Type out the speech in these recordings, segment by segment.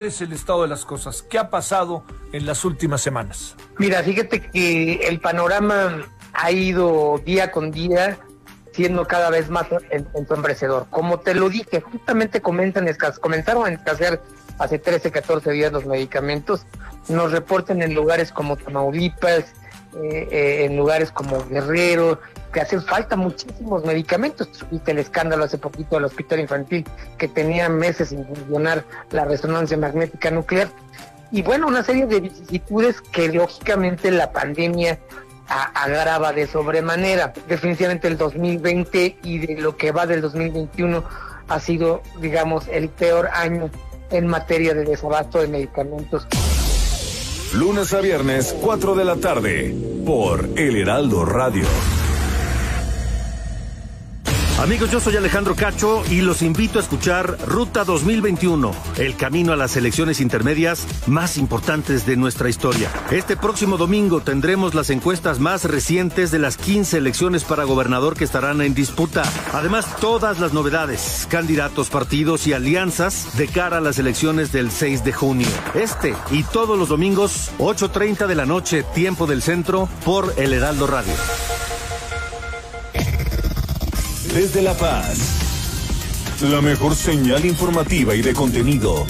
es el estado de las cosas? ¿Qué ha pasado en las últimas semanas? Mira, fíjate que el panorama ha ido día con día siendo cada vez más ensombrecedor. Como te lo dije, justamente comentan, comenzaron a escasear hace 13, 14 días los medicamentos. Nos reportan en lugares como Tamaulipas, eh, en lugares como Guerrero, que hacen falta muchísimos medicamentos. Viste el escándalo hace poquito del hospital infantil que tenía meses sin funcionar la resonancia magnética nuclear. Y bueno, una serie de vicisitudes que lógicamente la pandemia agrava de sobremanera. Definitivamente el 2020 y de lo que va del 2021 ha sido, digamos, el peor año en materia de desabasto de medicamentos. Lunes a viernes, 4 de la tarde, por El Heraldo Radio. Amigos, yo soy Alejandro Cacho y los invito a escuchar Ruta 2021, el camino a las elecciones intermedias más importantes de nuestra historia. Este próximo domingo tendremos las encuestas más recientes de las 15 elecciones para gobernador que estarán en disputa. Además, todas las novedades, candidatos, partidos y alianzas de cara a las elecciones del 6 de junio. Este y todos los domingos, 8.30 de la noche, tiempo del centro, por El Heraldo Radio desde La Paz. La mejor señal informativa y de contenido.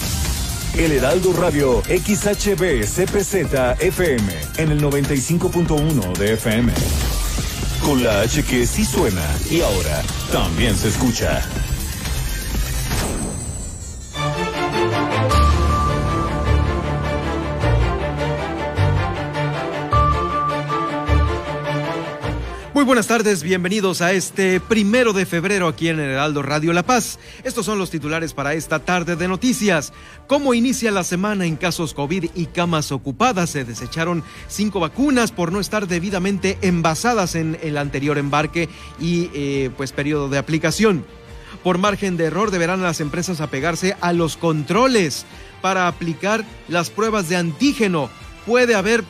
El Heraldo Radio XHB CPZ FM en el 95.1 de FM. Con la H que sí suena y ahora también se escucha. Muy buenas tardes, bienvenidos a este primero de febrero aquí en Heraldo Radio La Paz. Estos son los titulares para esta tarde de noticias. ¿Cómo inicia la semana en casos COVID y camas ocupadas? Se desecharon cinco vacunas por no estar debidamente envasadas en el anterior embarque y eh, pues periodo de aplicación. Por margen de error deberán las empresas apegarse a los controles para aplicar las pruebas de antígeno. Puede haber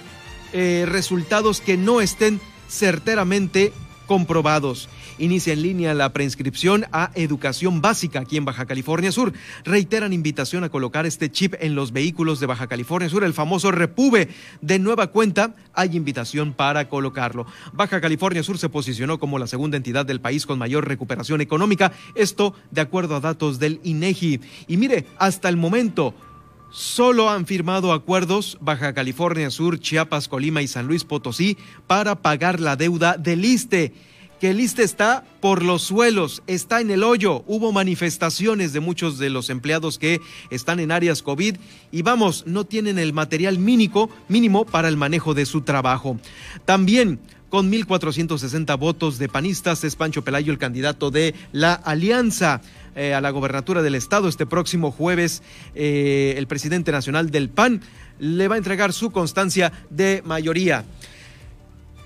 eh, resultados que no estén certeramente comprobados. Inicia en línea la preinscripción a educación básica aquí en Baja California Sur. Reiteran invitación a colocar este chip en los vehículos de Baja California Sur, el famoso Repube. De nueva cuenta, hay invitación para colocarlo. Baja California Sur se posicionó como la segunda entidad del país con mayor recuperación económica, esto de acuerdo a datos del INEGI. Y mire, hasta el momento, Solo han firmado acuerdos Baja California Sur, Chiapas, Colima y San Luis Potosí para pagar la deuda del ISTE. Que el ISTE está por los suelos, está en el hoyo. Hubo manifestaciones de muchos de los empleados que están en áreas COVID y vamos, no tienen el material mínimo, mínimo para el manejo de su trabajo. También con 1.460 votos de panistas es Pancho Pelayo el candidato de la alianza. Eh, a la gobernatura del estado. Este próximo jueves, eh, el presidente nacional del PAN le va a entregar su constancia de mayoría.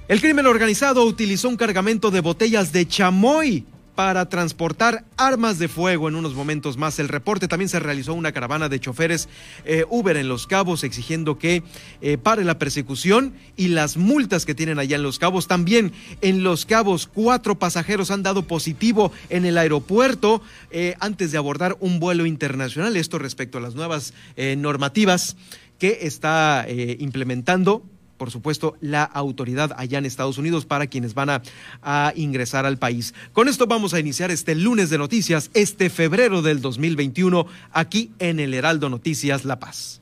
El crimen organizado utilizó un cargamento de botellas de chamoy para transportar armas de fuego en unos momentos más. El reporte también se realizó una caravana de choferes eh, Uber en Los Cabos exigiendo que eh, pare la persecución y las multas que tienen allá en Los Cabos. También en Los Cabos cuatro pasajeros han dado positivo en el aeropuerto eh, antes de abordar un vuelo internacional. Esto respecto a las nuevas normativas que está implementando por supuesto, la autoridad allá en Estados Unidos para quienes van a, ingresar al país. Con esto vamos a iniciar este lunes de noticias, este febrero del 2021, aquí en el Heraldo Noticias La Paz.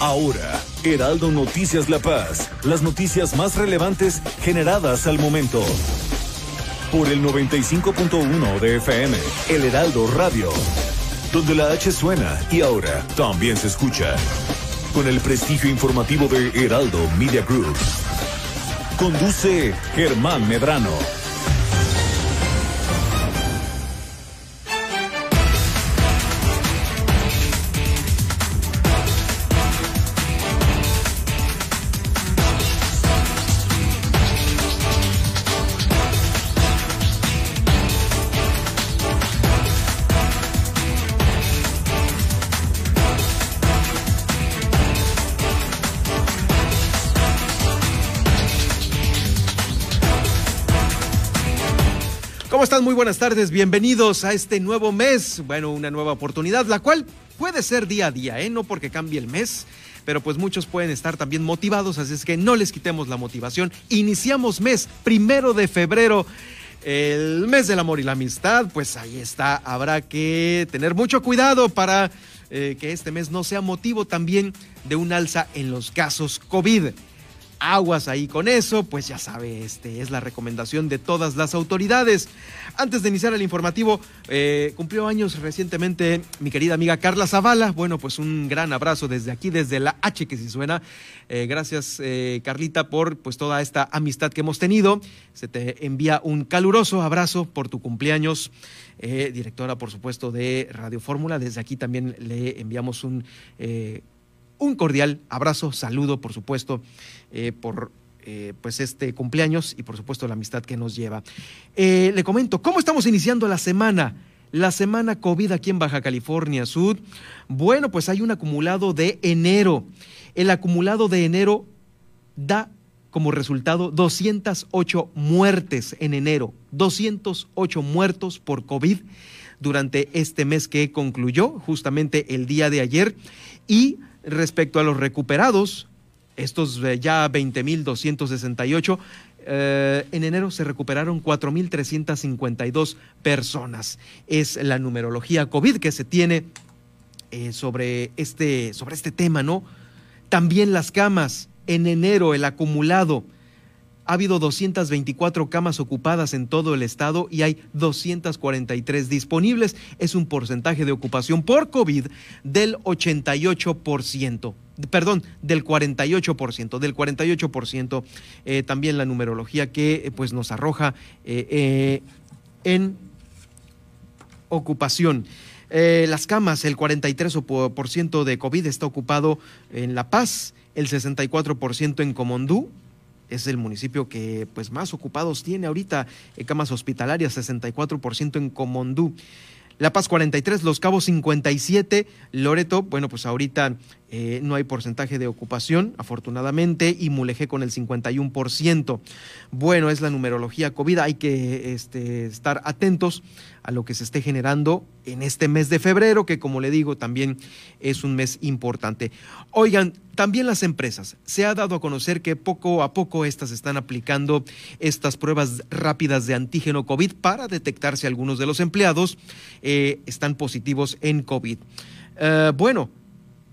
Ahora, Heraldo Noticias La Paz, las noticias más relevantes generadas al momento. Por el 95.1 de FM, El Heraldo Radio donde la H suena y ahora también se escucha. Con el prestigio informativo de Heraldo Media Group. Conduce Germán Medrano. Muy buenas tardes. Bienvenidos a este nuevo mes. Bueno, una nueva oportunidad, la cual puede ser día a día, ¿eh? No porque cambie el mes, pero pues muchos pueden estar también motivados, así es que no les quitemos la motivación. Iniciamos mes primero de febrero. El mes del amor y la amistad, pues ahí está. Habrá que tener mucho cuidado para eh, que este mes no sea motivo también de un alza en los casos COVID aguas ahí con eso, pues ya sabe, este es la recomendación de todas las autoridades. Antes de iniciar el informativo, eh, cumplió años recientemente mi querida amiga Carla Zavala. Bueno, pues un gran abrazo desde aquí, desde la H que si suena. Eh, gracias, eh, Carlita, por pues toda esta amistad que hemos tenido. Se te envía un caluroso abrazo por tu cumpleaños. directora, por supuesto, de Radio Fórmula. Desde aquí también le enviamos un un cordial abrazo, saludo, por supuesto, eh, por eh, pues este cumpleaños y por supuesto la amistad que nos lleva. Eh, le comento, ¿cómo estamos iniciando la semana? La semana COVID aquí en Baja California Sur. Bueno, pues hay un acumulado de enero. El acumulado de enero da como resultado 208 muertes en enero, 208 muertos por COVID durante este mes que concluyó justamente el día de ayer y Respecto a los recuperados, estos eh, ya 20.268, eh, en enero se recuperaron 4.352 personas. Es la numerología COVID que se tiene eh, sobre, este, sobre este tema, ¿no? También las camas, en enero el acumulado ha habido 224 camas ocupadas en todo el estado y hay 243 disponibles. Es un porcentaje de ocupación por COVID del 88%. Perdón, del 48%, del 48%. Eh, también la numerología que eh, pues nos arroja eh, en ocupación. las camas, el 43% de COVID está ocupado en La Paz, el 64% en Comondú, es el municipio que pues más ocupados tiene ahorita en camas hospitalarias, 64% en Comondú. La Paz 43, Los Cabos 57, Loreto, bueno, pues ahorita eh, no hay porcentaje de ocupación, afortunadamente, y Mulegé con el 51%. Bueno, es la numerología COVID, hay que este, estar atentos a lo que se esté generando en este mes de febrero, que como le digo, también es un mes importante. Oigan, también las empresas. Se ha dado a conocer que poco a poco estas están aplicando estas pruebas rápidas de antígeno COVID para detectar si algunos de los empleados eh, están positivos en COVID. Eh, bueno,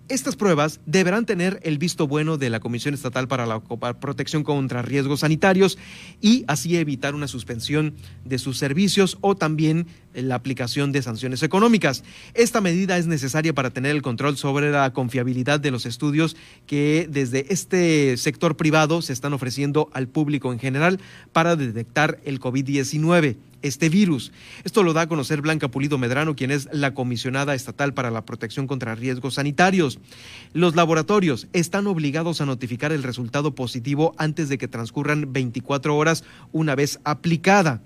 estas pruebas deberán tener el visto bueno de la Comisión Estatal para la Protección contra Riesgos Sanitarios y así evitar una suspensión de sus servicios o también la aplicación de sanciones económicas. Esta medida es necesaria para tener el control sobre la confiabilidad de los estudios que desde este sector privado se están ofreciendo al público en general para detectar el COVID-19 este virus. Esto lo da a conocer Blanca Pulido Medrano, quien es la comisionada estatal para la protección contra riesgos sanitarios. Los laboratorios están obligados a notificar el resultado positivo antes de que transcurran 24 horas una vez aplicada.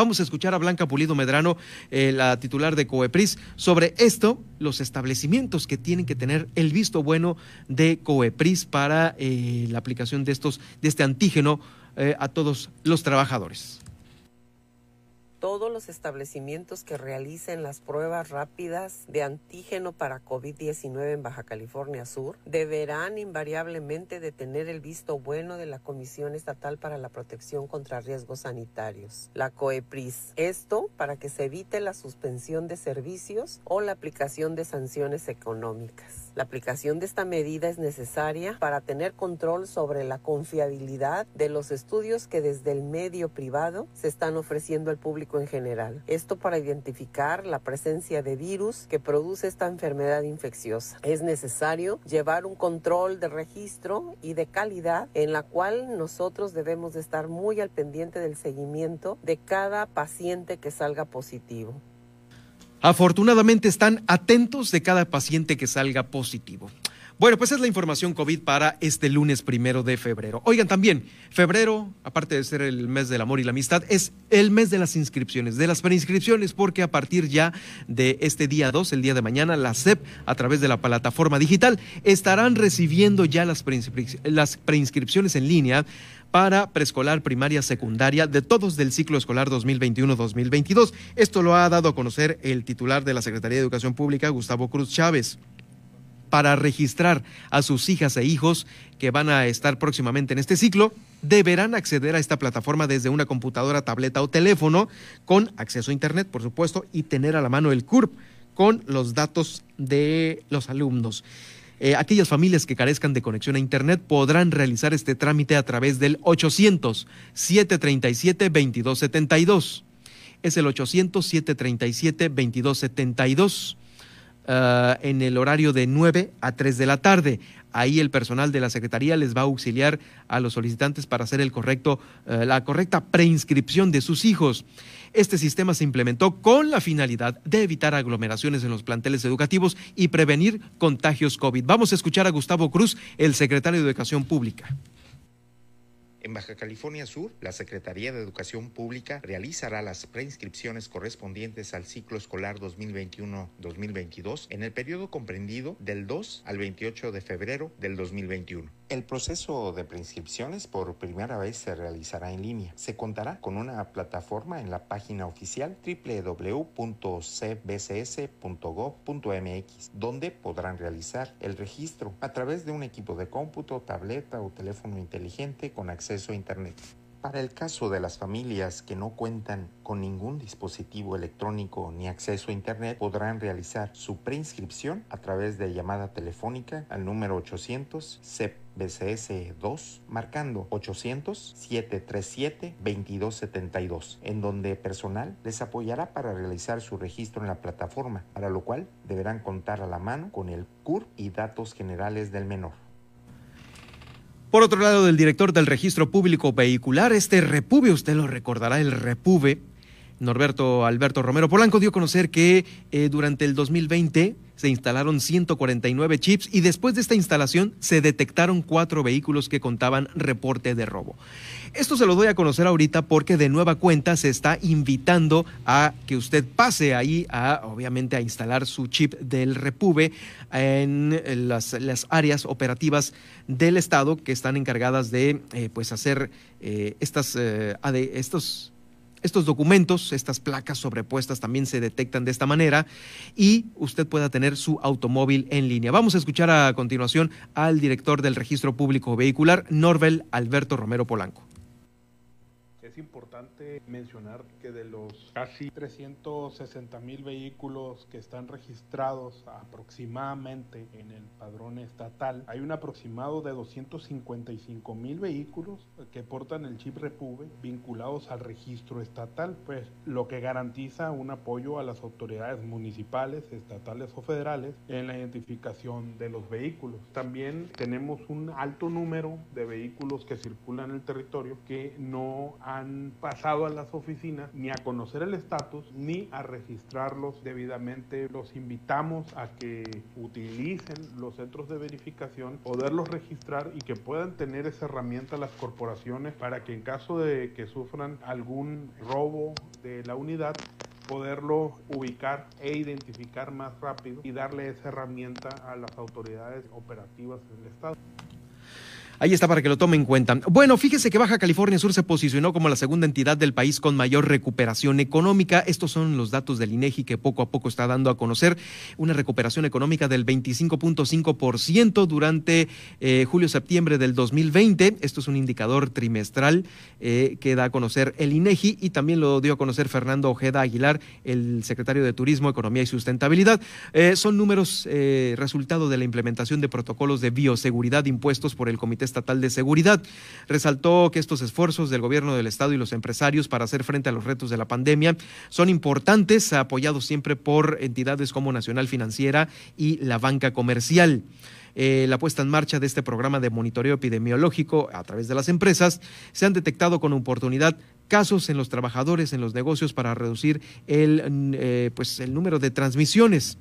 Vamos a escuchar a Blanca Pulido Medrano, eh, la titular de COEPRIS, sobre esto, los establecimientos que tienen que tener el visto bueno de COEPRIS para eh, la aplicación de estos, de este antígeno eh, a todos los trabajadores todos los establecimientos que realicen las pruebas rápidas de antígeno para COVID-19 en Baja California Sur deberán invariablemente de tener el visto bueno de la Comisión Estatal para la Protección contra Riesgos Sanitarios, la COEPRIS. Esto para que se evite la suspensión de servicios o la aplicación de sanciones económicas. La aplicación de esta medida es necesaria para tener control sobre la confiabilidad de los estudios que desde el medio privado se están ofreciendo al público en general. Esto para identificar la presencia de virus que produce esta enfermedad infecciosa. Es necesario llevar un control de registro y de calidad en la cual nosotros debemos de estar muy al pendiente del seguimiento de cada paciente que salga positivo. Afortunadamente están atentos de cada paciente que salga positivo. Bueno, pues es la información COVID para este lunes primero de febrero. Oigan, también, febrero, aparte de ser el mes del amor y la amistad, es el mes de las inscripciones, de las preinscripciones, porque a partir ya de este día 2, el día de mañana, la SEP, a través de la plataforma digital, estarán recibiendo ya las, las preinscripciones en línea para preescolar, primaria, secundaria de todos del ciclo escolar 2021-2022. Esto lo ha dado a conocer el titular de la Secretaría de Educación Pública, Gustavo Cruz Chávez para registrar a sus hijas e hijos que van a estar próximamente en este ciclo, deberán acceder a esta plataforma desde una computadora, tableta o teléfono con acceso a Internet, por supuesto, y tener a la mano el CURP con los datos de los alumnos. Eh, aquellas familias que carezcan de conexión a Internet podrán realizar este trámite a través del 800-737-2272. Es el 800-737-2272 uh, en el horario de 9 a 3 de la tarde. Ahí el personal de la Secretaría les va a auxiliar a los solicitantes para hacer el correcto, uh, la correcta preinscripción de sus hijos. Este sistema se implementó con la finalidad de evitar aglomeraciones en los planteles educativos y prevenir contagios COVID. Vamos a escuchar a Gustavo Cruz, el secretario de Educación Pública. En Baja California Sur, la Secretaría de Educación Pública realizará las preinscripciones correspondientes al ciclo escolar 2021-2022 en el periodo comprendido del 2 al 28 de febrero del 2021. El proceso de preinscripciones por primera vez se realizará en línea. Se contará con una plataforma en la página oficial www.cbcs.gov.mx, donde podrán realizar el registro a través de un equipo de cómputo, tableta o teléfono inteligente con acceso Para el caso de las familias que no cuentan con ningún dispositivo electrónico ni acceso a Internet, podrán realizar su preinscripción a través de llamada telefónica al número 800 CEP 2 marcando 800-737-2272, en donde personal les apoyará para realizar su registro en la plataforma, para lo cual deberán contar a la mano con el CUR y datos generales del menor. Por otro lado, del director del registro público vehicular, este Repube, usted lo recordará, el Repube, Norberto Alberto Romero Polanco dio a conocer que eh, durante el 2020 se instalaron 149 chips y después de esta instalación se detectaron cuatro vehículos que contaban reporte de robo. Esto se lo doy a conocer ahorita porque de nueva cuenta se está invitando a que usted pase ahí a, obviamente, a instalar su chip del Repube en las, las áreas operativas del Estado que están encargadas de, eh, pues, hacer eh, estas, eh, estos estos documentos, estas placas sobrepuestas también se detectan de esta manera y usted pueda tener su automóvil en línea. Vamos a escuchar a continuación al director del Registro Público Vehicular, Norvel Alberto Romero Polanco es importante mencionar que de los casi 360 mil vehículos que están registrados aproximadamente en el padrón estatal, hay un aproximado de 255 mil vehículos que portan el chip Repube vinculados al registro estatal, pues lo que garantiza un apoyo a las autoridades municipales, estatales o federales en la identificación de los vehículos. También tenemos un alto número de vehículos que circulan en el territorio que no han pasado a las oficinas ni a conocer el estatus ni a registrarlos debidamente. Los invitamos a que utilicen los centros de verificación, poderlos registrar y que puedan tener esa herramienta las corporaciones para que en caso de que sufran algún robo de la unidad, poderlo ubicar e identificar más rápido y darle esa herramienta a las autoridades operativas del Estado. Ahí está para que lo tome en cuenta. Bueno, fíjese que Baja California Sur se posicionó como la segunda entidad del país con mayor recuperación económica. Estos son los datos del INEGI que poco a poco está dando a conocer una recuperación económica del 25.5% durante eh, julio-septiembre del 2020. Esto es un indicador trimestral eh, que da a conocer el INEGI y también lo dio a conocer Fernando Ojeda Aguilar, el secretario de Turismo, Economía y Sustentabilidad. Eh, son números resultado de la implementación de protocolos de bioseguridad impuestos por el Comité Estatal de Seguridad. Resaltó que estos esfuerzos del gobierno del Estado y los empresarios para hacer frente a los retos de la pandemia son importantes, apoyados siempre por entidades como Nacional Financiera y la banca comercial. Eh, la puesta en marcha de este programa de monitoreo epidemiológico a través de las empresas, se han detectado con oportunidad casos en los trabajadores, en los negocios, para reducir el, eh, pues el número de transmisiones.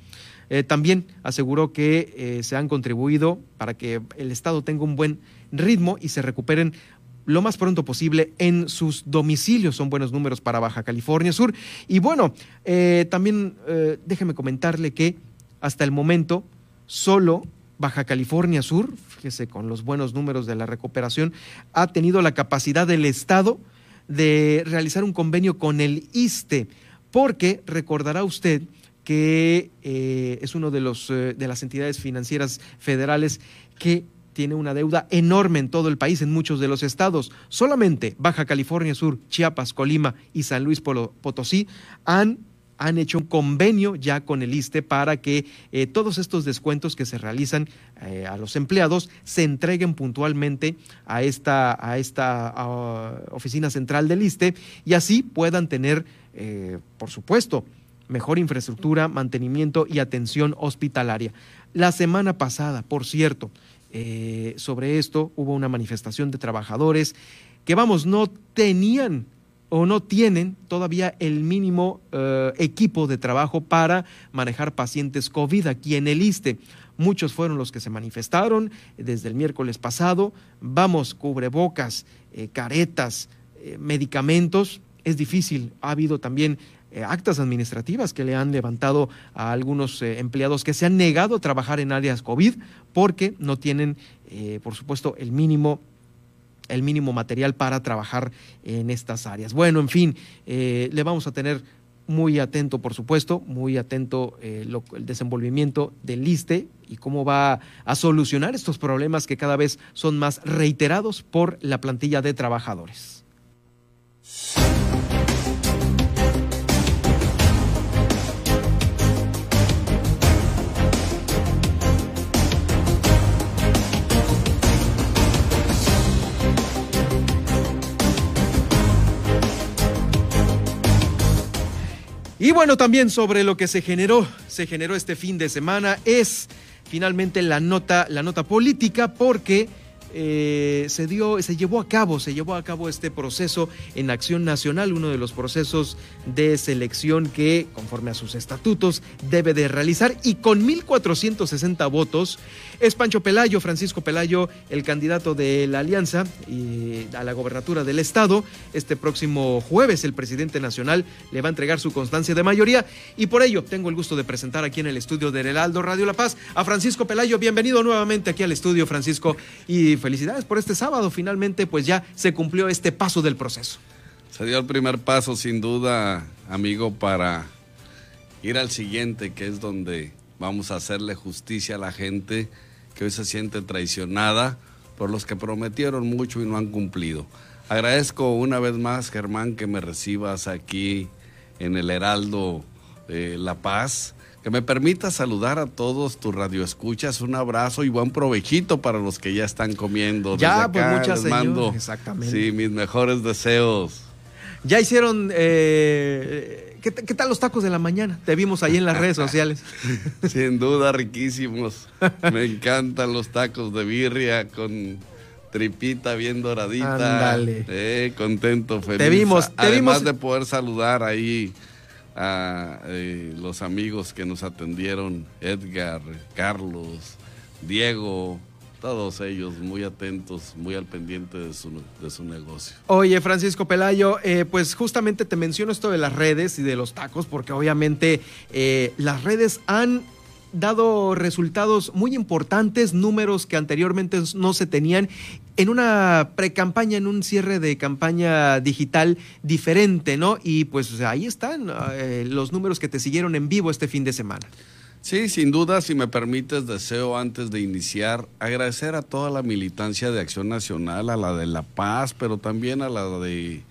Eh, también aseguró que se han contribuido para que el Estado tenga un buen ritmo y se recuperen lo más pronto posible en sus domicilios. Son buenos números para Baja California Sur. Y bueno, eh, también eh, déjeme comentarle que hasta el momento solo Baja California Sur, fíjese con los buenos números de la recuperación, ha tenido la capacidad del Estado de realizar un convenio con el ISTE, porque recordará usted que eh, es uno de, los, de las entidades financieras federales que tiene una deuda enorme en todo el país, en muchos de los estados. Solamente Baja California Sur, Chiapas, Colima y San Luis Potosí han han hecho un convenio ya con el ISTE para que eh, todos estos descuentos que se realizan a los empleados se entreguen puntualmente a esta, a esta oficina central del ISTE y así puedan tener, por supuesto, mejor infraestructura, mantenimiento y atención hospitalaria. La semana pasada, por cierto, eh, sobre esto hubo una manifestación de trabajadores que, vamos, no tenían o no tienen todavía el mínimo eh, equipo de trabajo para manejar pacientes COVID aquí en el ISTE. Muchos fueron los que se manifestaron desde el miércoles pasado. Vamos, cubrebocas, eh, caretas, medicamentos. Es difícil. Ha habido también eh, actas administrativas que le han levantado a algunos eh, empleados que se han negado a trabajar en áreas COVID porque no tienen, eh, por supuesto, el mínimo el mínimo material para trabajar en estas áreas. Bueno, en fin, le vamos a tener muy atento, por supuesto, muy atento el desenvolvimiento del ISTE y cómo va a solucionar estos problemas que cada vez son más reiterados por la plantilla de trabajadores. Y bueno, también sobre lo que se generó, se generó este fin de semana es finalmente la nota, la nota política, porque eh, se dio, se llevó a cabo, se llevó a cabo este proceso en Acción Nacional, uno de los procesos de selección que, conforme a sus estatutos, debe de realizar y con 1.460 votos es Pancho Pelayo, Francisco Pelayo, el candidato de la Alianza y a la gobernatura del Estado. Este próximo jueves el presidente nacional le va a entregar su constancia de mayoría y por ello tengo el gusto de presentar aquí en el estudio de Heraldo Radio La Paz a Francisco Pelayo. Bienvenido nuevamente aquí al estudio, Francisco, y felicidades por este sábado. Finalmente, pues ya se cumplió este paso del proceso. Se dio el primer paso, sin duda, amigo, para ir al siguiente, que es donde vamos a hacerle justicia a la gente que hoy se siente traicionada por los que prometieron mucho y no han cumplido. Agradezco una vez más, Germán, que me recibas aquí en el Heraldo La Paz. Que me permita saludar a todos tus radioescuchas. Un abrazo y buen provechito para los que ya están comiendo. Ya, pues muchas les mando, Exactamente. Sí, mis mejores deseos. Ya hicieron eh, ¿Qué, tal los tacos de la mañana? Te vimos ahí en las redes sociales. Sin duda, riquísimos. Me encantan los tacos de birria con tripita bien doradita. Ándale. Eh, contento, feliz. Te vimos, te Además de poder saludar ahí a eh, los amigos que nos atendieron, Edgar, Carlos, Diego, todos ellos muy atentos, muy al pendiente de su, de su negocio. Oye, Francisco Pelayo, eh, pues justamente te menciono esto de las redes y de los tacos, porque obviamente eh, las redes han dado resultados muy importantes, números que anteriormente no se tenían en una pre-campaña, en un cierre de campaña digital diferente, ¿no? Y pues ahí están eh, los números que te siguieron en vivo este fin de semana. Sí, sin duda, si me permites, deseo antes de iniciar agradecer a toda la militancia de Acción Nacional, a la de La Paz, pero también a la de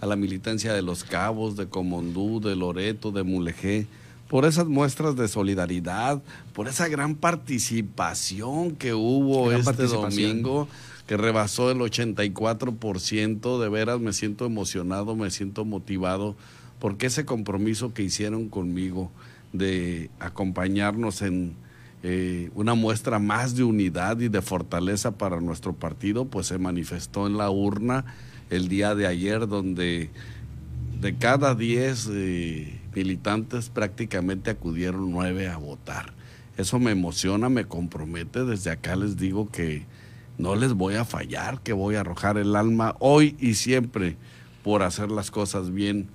a la militancia de Los Cabos, de Comondú, de Loreto, de Mulegé, por esas muestras de solidaridad, por esa gran participación que hubo este domingo, que rebasó el 84%. De veras me siento emocionado, me siento motivado, porque ese compromiso que hicieron conmigo de acompañarnos en eh, una muestra más de unidad y de fortaleza para nuestro partido, pues se manifestó en la urna el día de ayer, donde de cada 10 eh, militantes prácticamente acudieron nueve a votar. Eso me emociona, me compromete. Desde acá les digo que no les voy a fallar, que voy a arrojar el alma hoy y siempre por hacer las cosas bien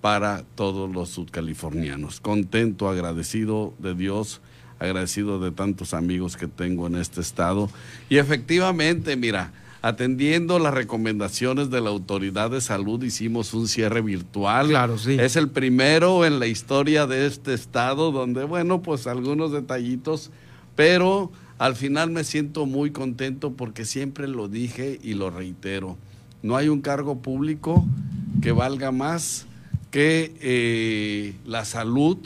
para todos los sudcalifornianos. Contento, agradecido de Dios, agradecido de tantos amigos que tengo en este estado. Y efectivamente, mira, atendiendo las recomendaciones de la autoridad de salud, hicimos un cierre virtual. Claro, sí. Es el primero en la historia de este estado donde, bueno, pues algunos detallitos, pero al final me siento muy contento porque siempre lo dije y lo reitero. No hay un cargo público que valga más que eh, la salud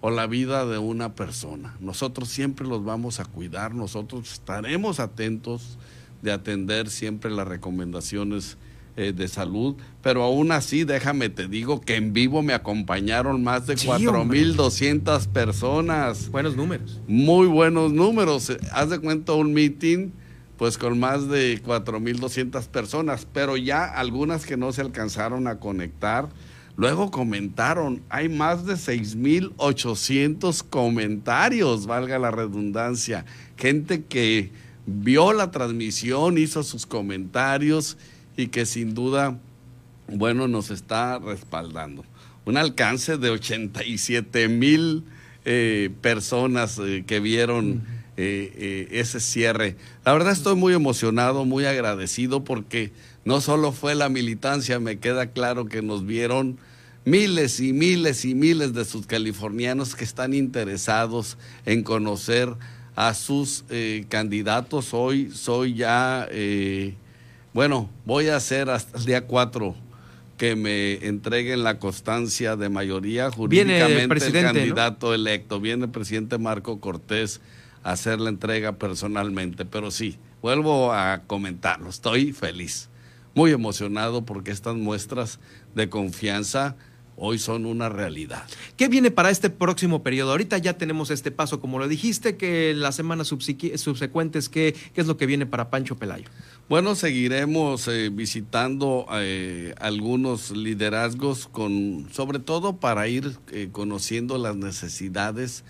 o la vida de una persona. Nosotros siempre los vamos a cuidar, nosotros estaremos atentos de atender siempre las recomendaciones eh, de salud, pero aún así déjame te digo que en vivo me acompañaron más de Sí, 4.200 personas. Buenos números. Muy buenos números. Eh, Haz de cuenta un meeting pues con más de 4.200 personas, pero ya algunas que no se alcanzaron a conectar. Luego comentaron, hay más de 6.800 comentarios, valga la redundancia. Gente que vio la transmisión, hizo sus comentarios y que sin duda, bueno, nos está respaldando. Un alcance de 87 mil eh, personas eh, que vieron eh, ese cierre. La verdad estoy muy emocionado, muy agradecido porque no solo fue la militancia, me queda claro que nos vieron miles y miles y miles de sus californianos que están interesados en conocer a sus eh, candidatos. Hoy soy ya, eh, bueno, voy a hacer hasta el día 4 que me entreguen la constancia de mayoría el jurídicamente el, ¿no? candidato electo. Viene el presidente Marco Cortés a hacer la entrega personalmente, pero sí, vuelvo a comentarlo, estoy feliz, muy emocionado porque estas muestras de confianza hoy son una realidad. ¿Qué viene para este próximo periodo? Ahorita ya tenemos este paso, como lo dijiste, que las semanas subsecuentes, ¿qué, ¿qué es lo que viene para Pancho Pelayo? Bueno, seguiremos eh, visitando eh, algunos liderazgos, con, sobre todo para ir eh, conociendo las necesidades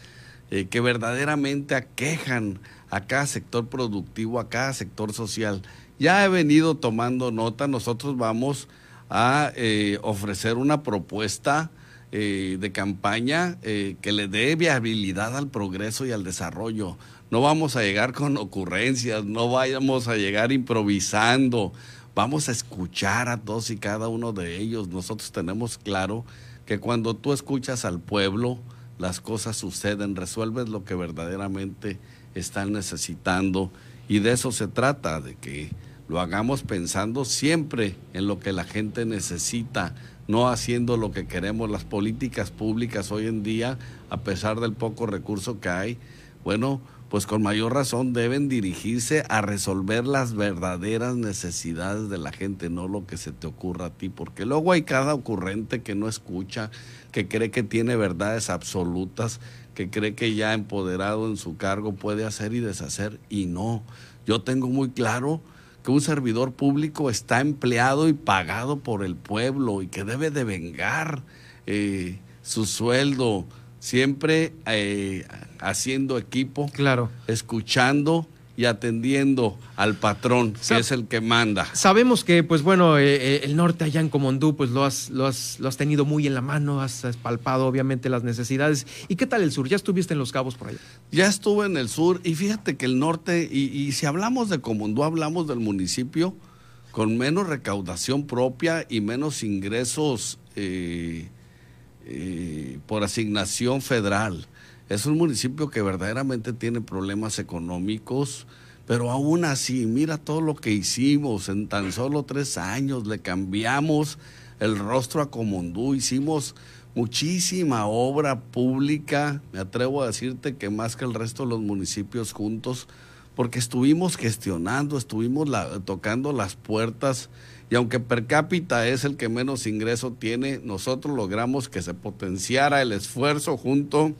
que verdaderamente aquejan a cada sector productivo, a cada sector social. Ya he venido tomando nota, nosotros vamos a eh, ofrecer una propuesta eh, de campaña eh, que le dé viabilidad al progreso y al desarrollo. No vamos a llegar con ocurrencias, no vayamos a llegar improvisando, vamos a escuchar a todos y cada uno de ellos. Nosotros tenemos claro que cuando tú escuchas al pueblo, las cosas suceden, resuelves lo que verdaderamente están necesitando y de eso se trata, de que lo hagamos pensando siempre en lo que la gente necesita, no haciendo lo que queremos. Las políticas públicas hoy en día, a pesar del poco recurso que hay, bueno, pues con mayor razón deben dirigirse a resolver las verdaderas necesidades de la gente, no lo que se te ocurra a ti, porque luego hay cada ocurrente que no escucha, que cree que tiene verdades absolutas, que cree que ya empoderado en su cargo puede hacer y deshacer, y no. Yo tengo muy claro que un servidor público está empleado y pagado por el pueblo y que debe de vengar eh, su sueldo, siempre eh, haciendo equipo, Claro. escuchando y atendiendo al patrón, que es el que manda. Sabemos que, pues bueno, eh, eh, el norte allá en Comondú, pues lo has, lo, has, lo has tenido muy en la mano, has, has palpado obviamente las necesidades. ¿Y qué tal el sur? ¿Ya estuviste en Los Cabos por allá? Ya estuve en el sur y fíjate que el norte, y, y si hablamos de Comondú, hablamos del municipio con menos recaudación propia y menos ingresos eh, eh, por asignación federal. Es un municipio que verdaderamente tiene problemas económicos, pero aún así, mira todo lo que hicimos. En tan solo tres años, le cambiamos el rostro a Comondú, hicimos muchísima obra pública, me atrevo a decirte que más que el resto de los municipios juntos, porque estuvimos gestionando, estuvimos tocando las puertas y aunque per cápita es el que menos ingreso tiene, nosotros logramos que se potenciara el esfuerzo junto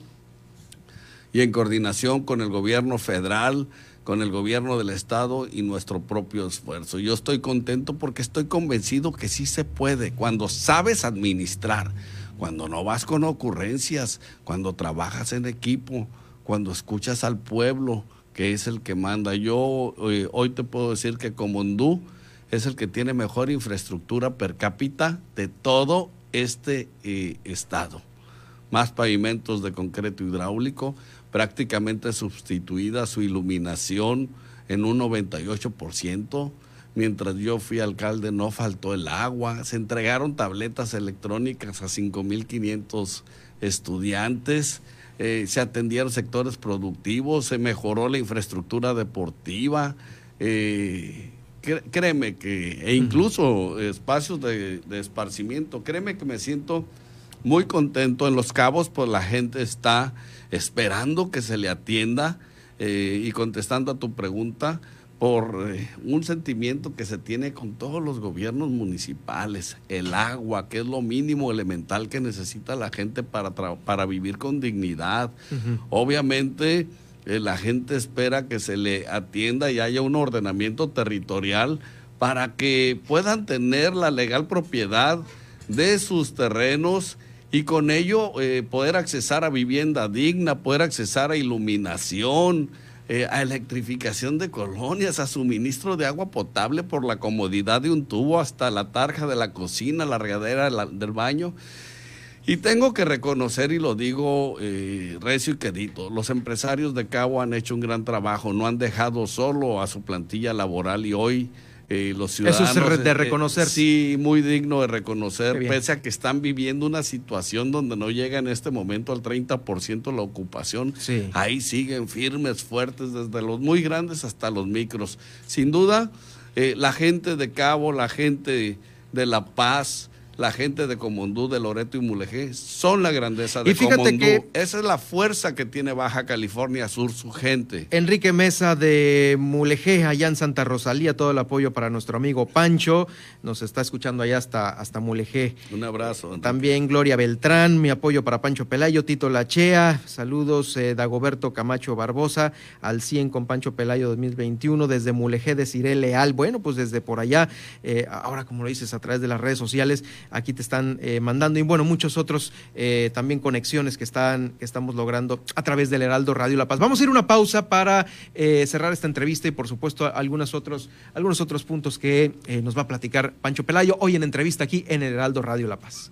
y en coordinación con el gobierno federal, con el gobierno del estado y nuestro propio esfuerzo. Yo estoy contento porque estoy convencido que sí se puede cuando sabes administrar, cuando no vas con ocurrencias, cuando trabajas en equipo, cuando escuchas al pueblo, que es el que manda. Yo eh, hoy te puedo decir que Comondú es el que tiene mejor infraestructura per cápita de todo este eh, estado más pavimentos de concreto hidráulico, prácticamente sustituida su iluminación en un 98%. Mientras yo fui alcalde no faltó el agua, se entregaron tabletas electrónicas a 5.500 estudiantes, eh, se atendieron sectores productivos, se mejoró la infraestructura deportiva. Eh, créeme que, e incluso espacios de, esparcimiento, créeme que me siento muy contento. En Los Cabos, pues la gente está esperando que se le atienda eh, y contestando a tu pregunta por eh, un sentimiento que se tiene con todos los gobiernos municipales, el agua, que es lo mínimo elemental que necesita la gente para, para vivir con dignidad. Obviamente eh, la gente espera que se le atienda y haya un ordenamiento territorial para que puedan tener la legal propiedad de sus terrenos y con ello eh, poder accesar a vivienda digna, poder accesar a iluminación, eh, a electrificación de colonias, a suministro de agua potable por la comodidad de un tubo hasta la tarja de la cocina, la regadera del baño. Y tengo que reconocer, y lo digo eh, recio y quedito, los empresarios de Cabo han hecho un gran trabajo, no han dejado solo a su plantilla laboral y hoy eh, los ciudadanos... Eso es de eh, reconocer. sí, muy digno de reconocer, pese a que están viviendo una situación donde no llega en este momento al 30% la ocupación, ahí siguen firmes, fuertes, desde los muy grandes hasta los micros. Sin duda, la gente de Cabo, la gente de La Paz, la gente de Comondú, de Loreto y Mulegé son la grandeza de y fíjate Que Esa es la fuerza que tiene Baja California Sur, su gente. Enrique Mesa de Mulegé, allá en Santa Rosalía, todo el apoyo para nuestro amigo Pancho. Nos está escuchando allá hasta, hasta Mulegé. Un abrazo. También Gloria Beltrán, mi apoyo para Pancho Pelayo, Tito Lachea, saludos eh, Dagoberto Camacho Barbosa, al 100 con Pancho Pelayo 2021, desde Mulegé de Ciré Leal. Bueno, pues desde por allá, eh, ahora como lo dices, a través de las redes sociales, aquí te están eh, mandando y bueno, muchos otros eh, también conexiones que, están, que estamos logrando a través del Heraldo Radio La Paz. Vamos a ir a una pausa para eh, cerrar esta entrevista y por supuesto algunos otros, algunos otros puntos que nos va a platicar Pancho Pelayo hoy en entrevista aquí en el Heraldo Radio La Paz.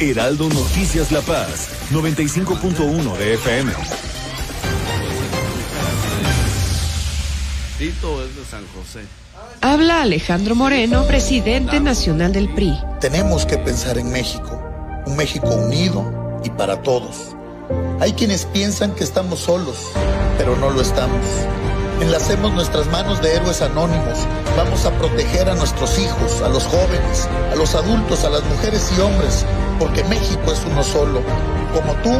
Heraldo Noticias La Paz, 95.1 de FM. Tito es de San José. Habla Alejandro Moreno, presidente nacional del PRI. Tenemos que pensar en México, un México unido y para todos. Hay quienes piensan que estamos solos, pero no lo estamos. Enlacemos nuestras manos de héroes anónimos. Vamos a proteger a nuestros hijos, a los jóvenes, a los adultos, a las mujeres y hombres, porque México es uno solo. Como tú,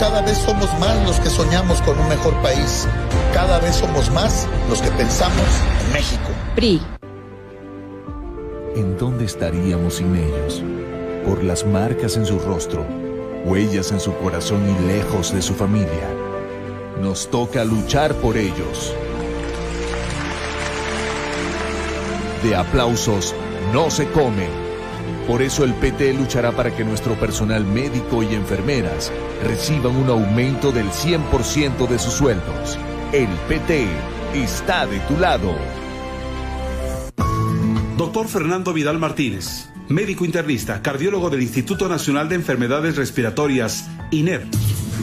cada vez somos más los que soñamos con un mejor país. Cada vez somos más los que pensamos en México. PRI. ¿En dónde estaríamos sin ellos? Por las marcas en su rostro, huellas en su corazón y lejos de su familia. Nos toca luchar por ellos. De aplausos no se come. Por eso el PT luchará para que nuestro personal médico y enfermeras reciban un aumento del 100% de sus sueldos. El PT está de tu lado. Doctor Fernando Vidal Martínez, médico internista, cardiólogo del Instituto Nacional de Enfermedades Respiratorias, INER.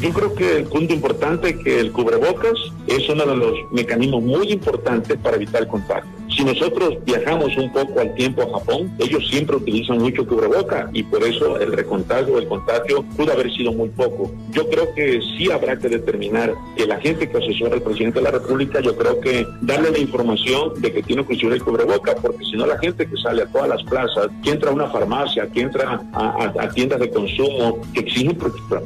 Yo creo que el punto importante es que el cubrebocas es uno de los mecanismos muy importantes para evitar el contacto. Si nosotros viajamos un poco al tiempo a Japón, ellos siempre utilizan mucho cubreboca y por eso el recontagio, el contagio pudo haber sido muy poco. Yo creo que sí habrá que determinar que la gente que asesora al presidente de la República, yo creo que darle la información de que tiene que usar el cubreboca, porque si no la gente que sale a todas las plazas, que entra a una farmacia, que entra a, tiendas de consumo, que exigen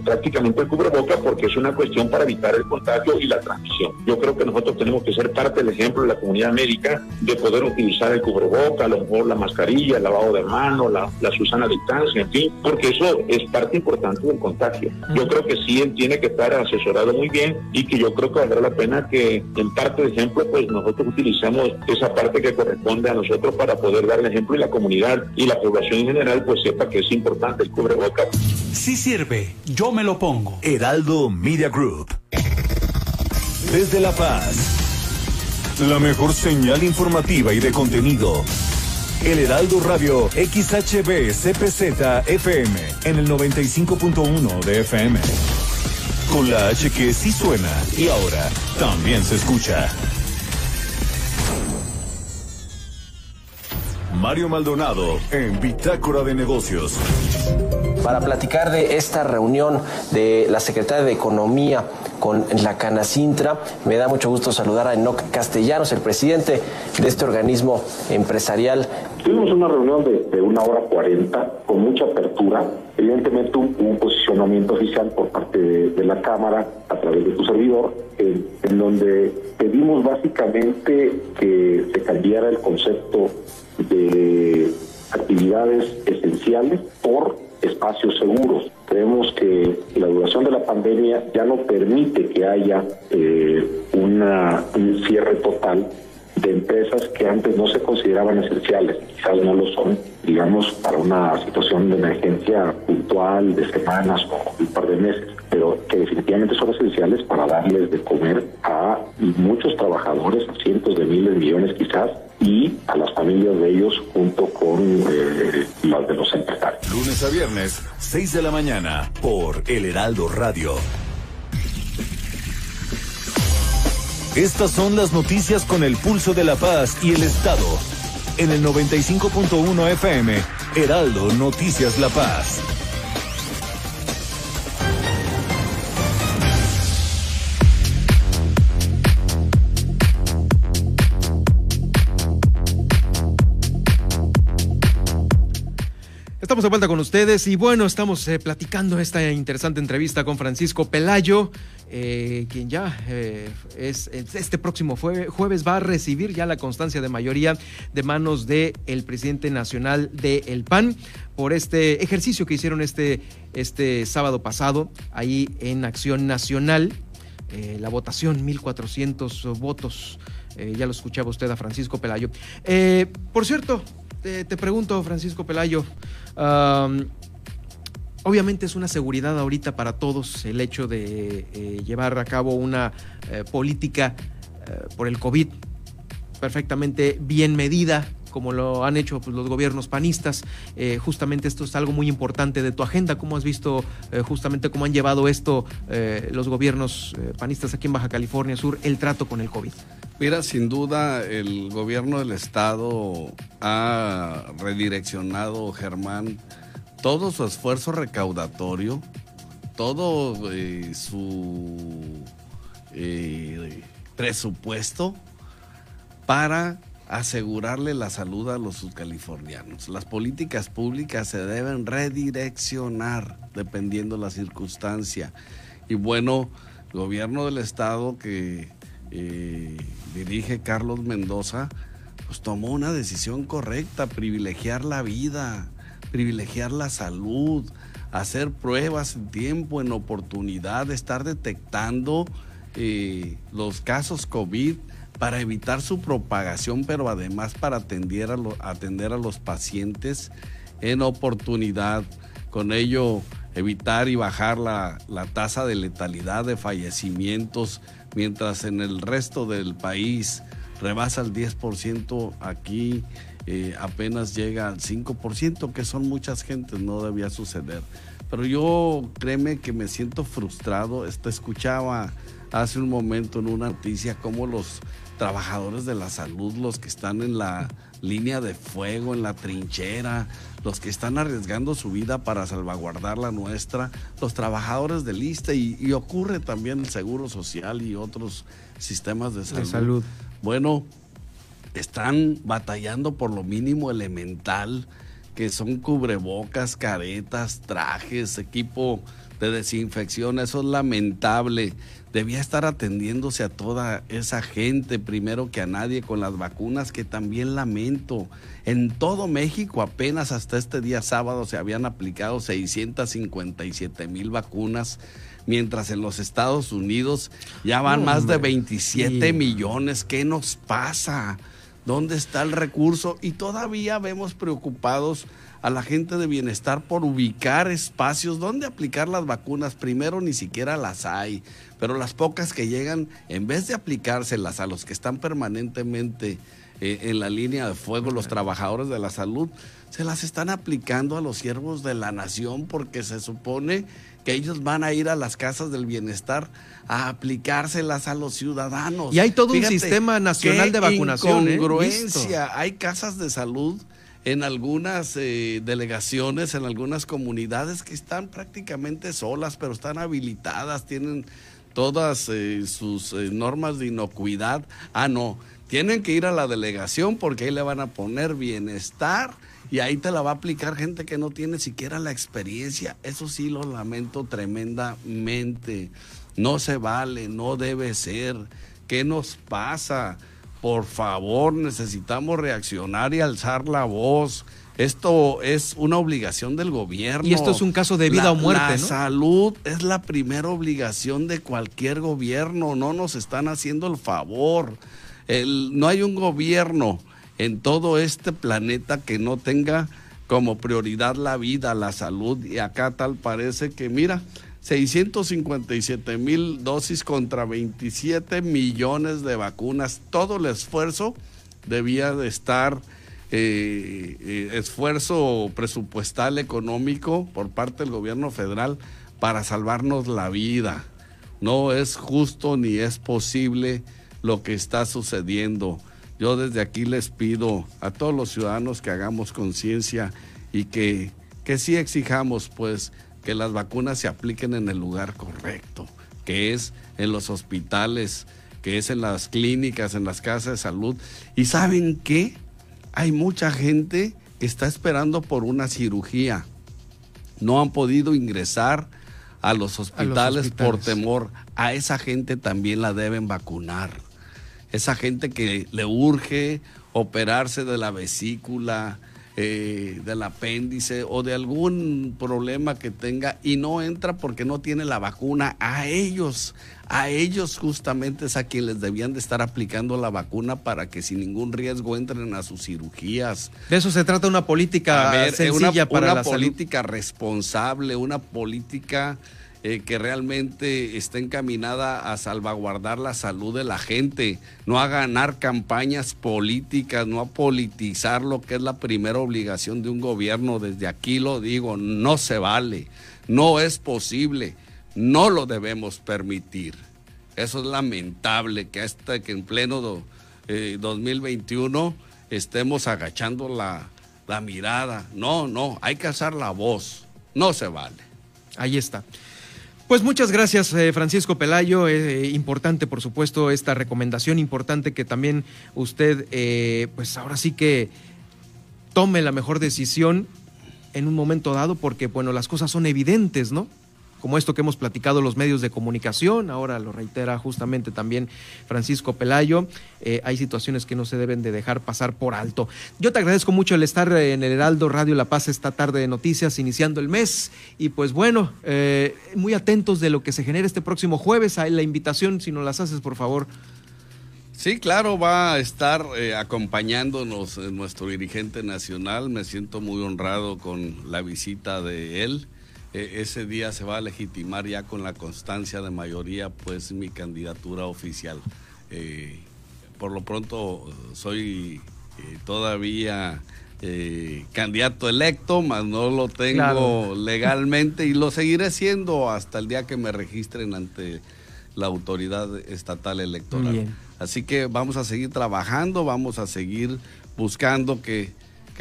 prácticamente el cubreboca porque es una cuestión para evitar el contagio y la transmisión. Yo creo que nosotros tenemos que ser parte del ejemplo de la comunidad médica de poder utilizar el cubreboca, a lo mejor la mascarilla, el lavado de manos, la, la Susana distancia, en fin, porque eso es parte importante del contagio. Yo creo que sí él tiene que estar asesorado muy bien y que yo creo que valdrá la pena que en parte de ejemplo pues nosotros utilicemos esa parte que corresponde a nosotros para poder dar el ejemplo y la comunidad y la población en general pues sepa que es importante el cubreboca. Sí sirve, yo me lo pongo. Heraldo Media Group. Desde La Paz. La mejor señal informativa y de contenido. El Heraldo Radio XHB CPZ FM en el 95.1 de FM. Con la H que sí suena y ahora también se escucha. Mario Maldonado en Bitácora de Negocios. Para platicar de esta reunión de la Secretaria de Economía con la Canacintra, me da mucho gusto saludar a Enoc Castellanos, el presidente de este organismo empresarial. Tuvimos una reunión de, una hora cuarenta con mucha apertura. Evidentemente un, un posicionamiento oficial por parte de, la Cámara a través de tu servidor, en donde pedimos básicamente que se cambiara el concepto de actividades esenciales por espacios seguros. Creemos que la duración de la pandemia ya no permite que haya eh, una, un cierre total de empresas que antes no se consideraban esenciales, quizás no lo son, digamos, para una situación de emergencia puntual de semanas o un par de meses, pero que definitivamente son esenciales para darles de comer a muchos trabajadores, cientos de miles, millones quizás, y a las familias de ellos junto con eh, las de los empresarios. Lunes a viernes, 6 de la mañana, por El Heraldo Radio. Estas son las noticias con el pulso de la paz y el Estado. En el 95.1 FM, Heraldo Noticias La Paz. Estamos de vuelta con ustedes y bueno, estamos eh, platicando esta interesante entrevista con Francisco Pelayo, eh, quien ya eh, es este próximo jueves va a recibir ya la constancia de mayoría de manos del el presidente nacional del PAN por este ejercicio que hicieron este, este sábado pasado ahí en Acción Nacional. la votación, 1.400 votos. ya lo escuchaba usted a Francisco Pelayo. por cierto, te, pregunto, Francisco Pelayo, obviamente es una seguridad ahorita para todos el hecho de eh, llevar a cabo una eh, política eh, por el COVID perfectamente bien medida, como lo han hecho pues, los gobiernos panistas. justamente esto es algo muy importante de tu agenda. ¿Cómo has visto justamente cómo han llevado esto los gobiernos panistas aquí en Baja California Sur, el trato con el COVID? Mira, sin duda el gobierno del estado ha redireccionado, Germán, todo su esfuerzo recaudatorio, todo eh, su eh, presupuesto para asegurarle la salud a los subcalifornianos. Las políticas públicas se deben redireccionar dependiendo la circunstancia. Y bueno, gobierno del estado que eh, dirige Carlos Mendoza, pues tomó una decisión correcta, privilegiar la vida, privilegiar la salud, hacer pruebas en tiempo, en oportunidad, estar detectando eh, los casos COVID para evitar su propagación, pero además para atender a, los pacientes en oportunidad. Con ello, evitar y bajar la, la tasa de letalidad de fallecimientos mientras en el resto del país rebasa el 10%, aquí eh, apenas llega al 5%, que son muchas gentes, no debía suceder. Pero yo créeme que me siento frustrado. Esto escuchaba hace un momento en una noticia cómo los trabajadores de la salud, los que están en la línea de fuego, en la trinchera, los que están arriesgando su vida para salvaguardar la nuestra, los trabajadores de lista y, ocurre también el Seguro Social y otros sistemas de salud. de salud. Bueno, están batallando por lo mínimo elemental, que son cubrebocas, caretas, trajes, equipo de desinfección. Eso es lamentable debía estar atendiéndose a toda esa gente primero que a nadie con las vacunas que también lamento. En todo México apenas hasta este día sábado se habían aplicado 657 mil vacunas, mientras en los Estados Unidos ya van más de 27 millones. ¿Qué nos pasa? ¿Dónde está el recurso? Y todavía vemos preocupados a la gente de bienestar por ubicar espacios donde aplicar las vacunas. Primero ni siquiera las hay, pero las pocas que llegan, en vez de aplicárselas a los que están permanentemente eh, en la línea de fuego, los trabajadores de la salud, se las están aplicando a los siervos de la nación porque se supone que ellos van a ir a las casas del bienestar a aplicárselas a los ciudadanos. Y hay todo un sistema nacional de vacunación. ¿eh? Incongruencia. Hay casas de salud en algunas eh, delegaciones, en algunas comunidades que están prácticamente solas, pero están habilitadas, tienen todas eh, sus normas de inocuidad. Ah, no, tienen que ir a la delegación porque ahí le van a poner bienestar y ahí te la va a aplicar gente que no tiene siquiera la experiencia. Eso sí lo lamento tremendamente. No se vale, no debe ser. ¿Qué nos pasa? Por favor, necesitamos reaccionar y alzar la voz. Esto es una obligación del gobierno. Y esto es un caso de vida o muerte, la salud es la primera obligación de cualquier gobierno. No nos están haciendo el favor. no hay un gobierno en todo este planeta que no tenga como prioridad la vida, la salud. Y acá tal parece que, mira, 657 mil dosis contra 27 millones de vacunas. Todo el esfuerzo debía de estar, eh, eh, esfuerzo presupuestal económico por parte del gobierno federal para salvarnos la vida. No es justo ni es posible lo que está sucediendo. Yo desde aquí les pido a todos los ciudadanos que hagamos conciencia y que, que sí exijamos pues que las vacunas se apliquen en el lugar correcto, que es en los hospitales, que es en las clínicas, en las casas de salud. ¿Y saben qué? Hay mucha gente que está esperando por una cirugía. No han podido ingresar a los hospitales, por temor. A esa gente también la deben vacunar esa gente que le urge operarse de la vesícula, eh, del apéndice o de algún problema que tenga y no entra porque no tiene la vacuna, a ellos, a ellos justamente es a quienes debían de estar aplicando la vacuna para que sin ningún riesgo entren a sus cirugías. De eso se trata una política sencilla para una política responsable, una política eh, que realmente está encaminada a salvaguardar la salud de la gente, no a ganar campañas políticas, no a politizar lo que es la primera obligación de un gobierno. Desde aquí lo digo, no se vale, no es posible, no lo debemos permitir. Eso es lamentable que hasta que en pleno 2021 eh, estemos agachando la, la mirada. No, no, hay que alzar la voz. No se vale. Ahí está. Pues muchas gracias, eh, Francisco Pelayo. Eh, importante, por supuesto, esta recomendación. Importante que también usted, eh, pues ahora sí que tome la mejor decisión en un momento dado, porque, bueno, las cosas son evidentes, ¿no? Como esto que hemos platicado los medios de comunicación, ahora lo reitera justamente también Francisco Pelayo, eh, hay situaciones que no se deben de dejar pasar por alto. Yo te agradezco mucho el estar en el Heraldo Radio La Paz esta tarde de noticias, iniciando el mes, y pues bueno, eh, muy atentos de lo que se genere este próximo jueves, a la invitación, si nos las haces, por favor. Sí, claro, va a estar eh, acompañándonos nuestro dirigente nacional. Me siento muy honrado con la visita de él. E, ese día se va a legitimar ya con la constancia de mayoría, pues mi candidatura oficial. Eh, por lo pronto soy eh, todavía eh, candidato electo, mas no lo tengo legalmente y lo seguiré siendo hasta el día que me registren ante la autoridad estatal electoral. Así que vamos a seguir trabajando, vamos a seguir buscando que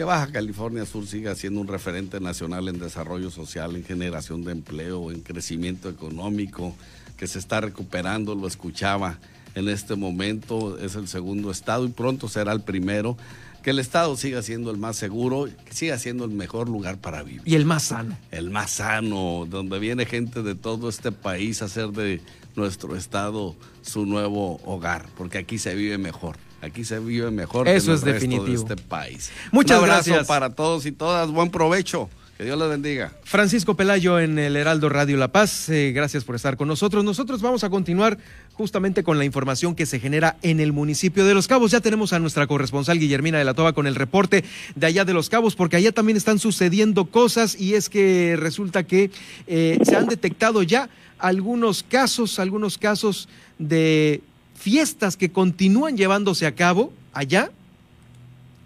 que Baja California Sur siga siendo un referente nacional en desarrollo social, en generación de empleo, en crecimiento económico, que se está recuperando, lo escuchaba en este momento, es el segundo estado y pronto será el primero. Que el estado siga siendo el más seguro, que siga siendo el mejor lugar para vivir. Y el más sano. El más sano, donde viene gente de todo este país a hacer de nuestro estado su nuevo hogar, porque aquí se vive mejor. Aquí se vive mejor Eso que en es definitivo. de este país. Muchas Un abrazo gracias para todos y todas. Buen provecho. Que Dios les bendiga. Francisco Pelayo en el Heraldo Radio La Paz, eh, gracias por estar con nosotros. Nosotros vamos a continuar justamente con la información que se genera en el municipio de Los Cabos. Ya tenemos a nuestra corresponsal Guillermina de la Toba con el reporte de allá de Los Cabos, porque allá también están sucediendo cosas y es que resulta que eh, se han detectado ya algunos casos, algunos casos de fiestas que continúan llevándose a cabo allá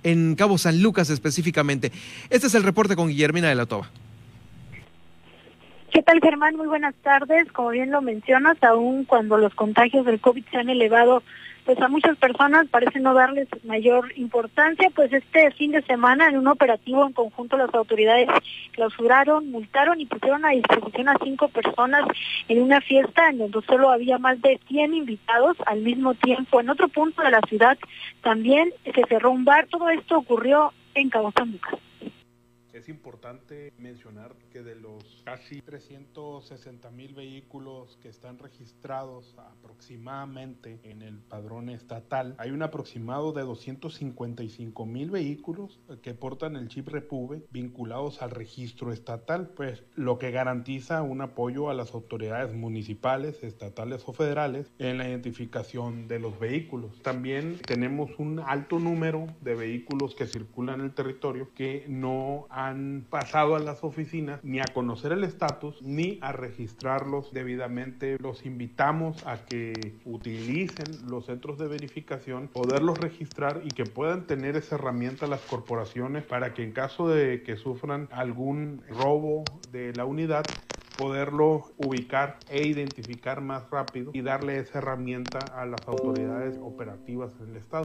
en Cabo San Lucas específicamente. Este es el reporte con Guillermina de la Toba. ¿Qué tal, Germán? Muy buenas tardes. Como bien lo mencionas, aún cuando los contagios del COVID se han elevado, pues a muchas personas parece no darles mayor importancia, pues este fin de semana en un operativo en conjunto las autoridades clausuraron, multaron y pusieron a disposición a cinco personas en una fiesta en donde solo había más de 100 invitados al mismo tiempo. En otro punto de la ciudad también se cerró un bar. Todo esto ocurrió en Cabo San Lucas. Es importante mencionar que de los casi 360 mil vehículos que están registrados aproximadamente en el padrón estatal, hay un aproximado de 255 mil vehículos que portan el chip Repube vinculados al registro estatal, pues lo que garantiza un apoyo a las autoridades municipales, estatales o federales en la identificación de los vehículos. También tenemos un alto número de vehículos que circulan en el territorio que no han pasado a las oficinas ni a conocer el estatus ni a registrarlos debidamente. Los invitamos a que utilicen los centros de verificación, poderlos registrar y que puedan tener esa herramienta las corporaciones para que en caso de que sufran algún robo de la unidad poderlo ubicar e identificar más rápido y darle esa herramienta a las autoridades operativas en el estado.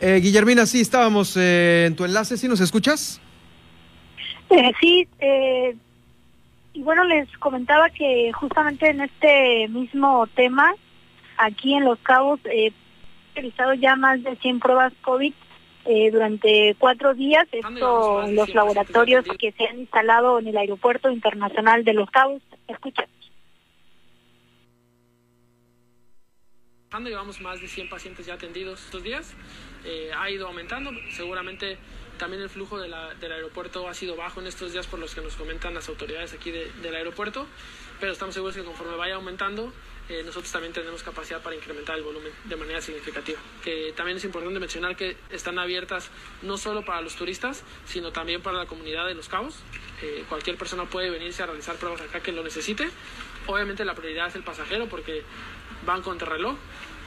Eh, Guillermina, sí, estábamos eh, en tu enlace, ¿sí nos escuchas? Eh, sí, eh, y bueno, les comentaba que justamente en este mismo tema, aquí en Los Cabos, he realizado ya más de 100 pruebas COVID durante cuatro días, esto en los laboratorios que se han instalado en el Aeropuerto Internacional de Los Cabos. Escucha. Llevamos más de 100 pacientes ya atendidos estos días. Eh, ha ido aumentando. Seguramente también el flujo del aeropuerto ha sido bajo en estos días por los que nos comentan las autoridades aquí del aeropuerto, pero estamos seguros que conforme vaya aumentando, eh, nosotros también tenemos capacidad para incrementar el volumen de manera significativa. Que también es importante mencionar que están abiertas no solo para los turistas, sino también para la comunidad de Los Cabos. Eh, cualquier persona puede venirse a realizar pruebas acá que lo necesite. Obviamente la prioridad es el pasajero porque van contra reloj,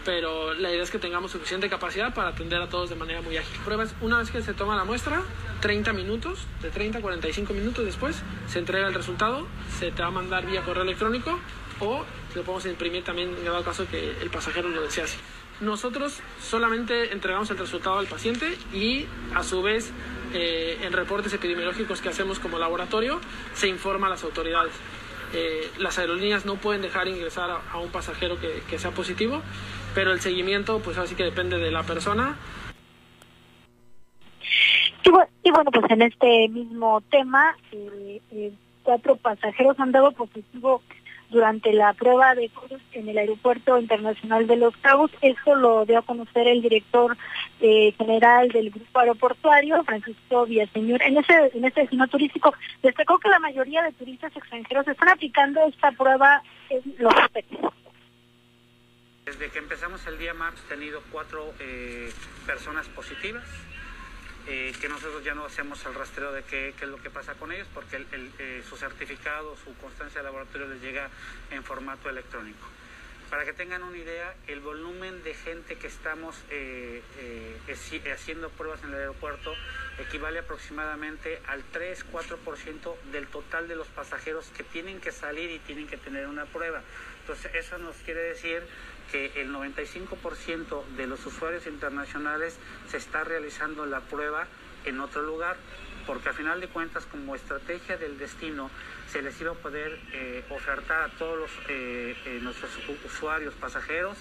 pero la idea es que tengamos suficiente capacidad para atender a todos de manera muy ágil. Pruebas, una vez que se toma la muestra, 30 minutos, de 30 a 45 minutos después, se entrega el resultado, se te va a mandar vía correo electrónico o lo podemos imprimir también en dado caso que el pasajero lo desee así. Nosotros solamente entregamos el resultado al paciente y a su vez eh, en reportes epidemiológicos que hacemos como laboratorio se informa a las autoridades. Eh, las aerolíneas no pueden dejar ingresar a, un pasajero que, sea positivo, pero el seguimiento pues así que depende de la persona. Y bueno, pues en este mismo tema, eh, eh, cuatro pasajeros han dado positivo durante la prueba de COVID en el Aeropuerto Internacional de Los Cabos. Esto lo dio a conocer el director eh, general del grupo aeroportuario, Francisco Villaseñor. En ese, en este destino turístico destacó que la mayoría de turistas extranjeros están aplicando esta prueba en los hoteles. Desde que empezamos el día hemos tenido cuatro eh, personas positivas eh, que nosotros ya no hacemos el rastreo de qué, es lo que pasa con ellos porque eh, su certificado, su constancia de laboratorio les llega en formato electrónico. Para que tengan una idea, el volumen de gente que estamos eh, haciendo pruebas en el aeropuerto equivale aproximadamente al 3-4% del total de los pasajeros que tienen que salir y tienen que tener una prueba. Entonces, eso nos quiere decir que el 95% de los usuarios internacionales se está realizando la prueba en otro lugar, porque a final de cuentas como estrategia del destino se les iba a poder eh, ofertar a todos los, eh, eh, nuestros usuarios pasajeros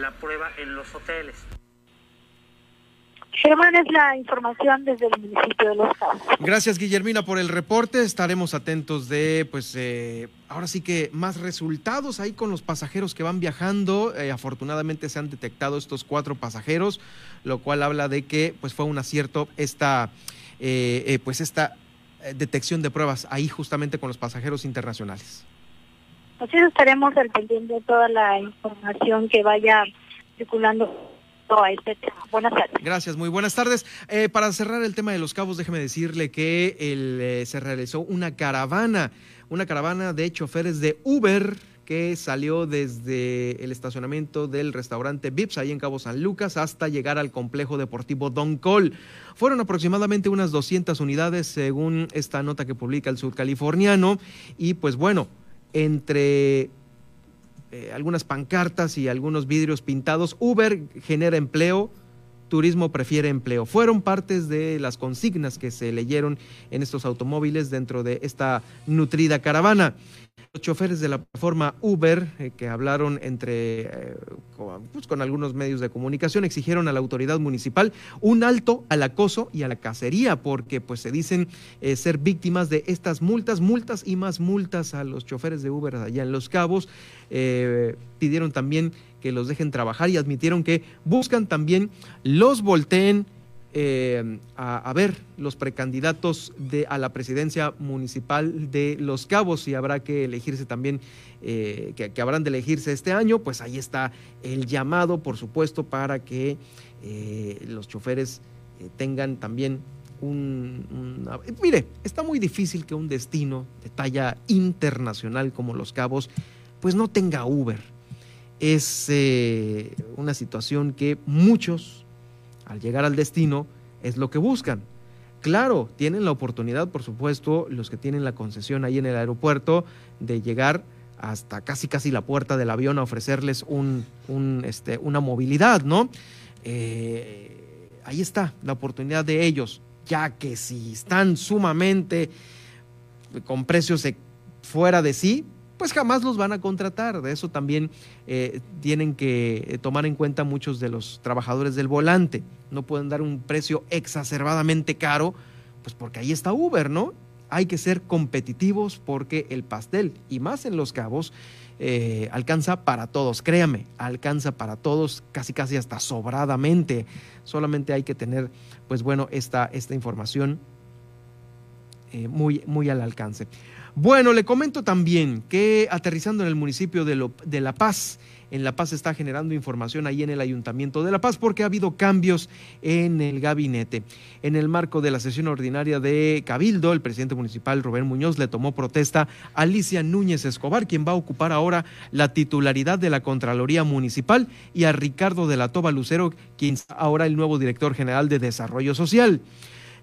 la prueba en los hoteles. Germán, es la información desde el municipio de Los Cabos. Gracias, Guillermina, por el reporte. Estaremos atentos de, pues, eh, ahora sí que más resultados ahí con los pasajeros que van viajando. Eh, afortunadamente se han detectado estos cuatro pasajeros, lo cual habla de que, pues, fue un acierto esta, eh, pues, esta detección de pruebas ahí justamente con los pasajeros internacionales. Así estaremos al pendiente de toda la información que vaya circulando. Buenas tardes. Gracias, muy buenas tardes. Eh, para cerrar el tema de los cabos, déjeme decirle que el, eh, se realizó una caravana, una caravana de choferes de Uber que salió desde el estacionamiento del restaurante Vips, ahí en Cabo San Lucas, hasta llegar al complejo deportivo Don Col. Fueron aproximadamente unas 200 unidades, según esta nota que publica el sudcaliforniano, y pues bueno, entre eh, algunas pancartas y algunos vidrios pintados, Uber genera empleo, turismo prefiere empleo. Fueron partes de las consignas que se leyeron en estos automóviles dentro de esta nutrida caravana. Los choferes de la plataforma Uber, eh, que hablaron entre eh, con, pues, con, algunos medios de comunicación, exigieron a la autoridad municipal un alto al acoso y a la cacería, porque pues se dicen eh, ser víctimas de estas multas, multas y más multas a los choferes de Uber allá en Los Cabos. pidieron también que los dejen trabajar y admitieron que buscan también los volteen eh, a, ver los precandidatos de, a la presidencia municipal de Los Cabos y habrá que elegirse también, eh, que, habrán de elegirse este año, pues ahí está el llamado, por supuesto, para que eh, los choferes tengan también un, Mire, está muy difícil que un destino de talla internacional como Los Cabos, pues no tenga Uber. Es una situación que muchos al llegar al destino es lo que buscan. Claro, tienen la oportunidad, por supuesto, los que tienen la concesión ahí en el aeropuerto, de llegar hasta casi casi la puerta del avión a ofrecerles este, una movilidad, ¿no? Eh, ahí está la oportunidad de ellos, ya que si están sumamente con precios fuera de sí, pues jamás los van a contratar. De eso también eh, tienen que tomar en cuenta muchos de los trabajadores del volante. No pueden dar un precio exacerbadamente caro, pues porque ahí está Uber, ¿no? Hay que ser competitivos porque el pastel, y más en los cabos, eh, alcanza para todos, créame, alcanza para todos, casi casi hasta sobradamente. Solamente hay que tener, pues bueno, esta, esta información eh, muy, muy al alcance. Bueno, le comento también que aterrizando en el municipio de, La Paz, en La Paz está generando información ahí en el Ayuntamiento de La Paz porque ha habido cambios en el gabinete. En el marco de la sesión ordinaria de Cabildo, el presidente municipal Rubén Muñoz le tomó protesta a Alicia Núñez Escobar, quien va a ocupar ahora la titularidad de la Contraloría Municipal, y a Ricardo de la Toba Lucero, quien es ahora el nuevo director general de Desarrollo Social.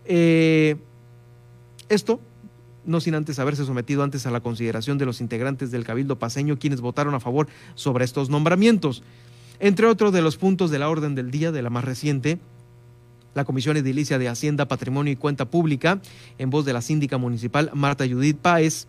Eh, esto no sin antes haberse sometido antes a la consideración de los integrantes del Cabildo Paseño, quienes votaron a favor sobre estos nombramientos. Entre otros de los puntos de la orden del día, de la más reciente, la Comisión Edilicia de Hacienda, Patrimonio y Cuenta Pública, en voz de la síndica municipal Marta Judith Páez,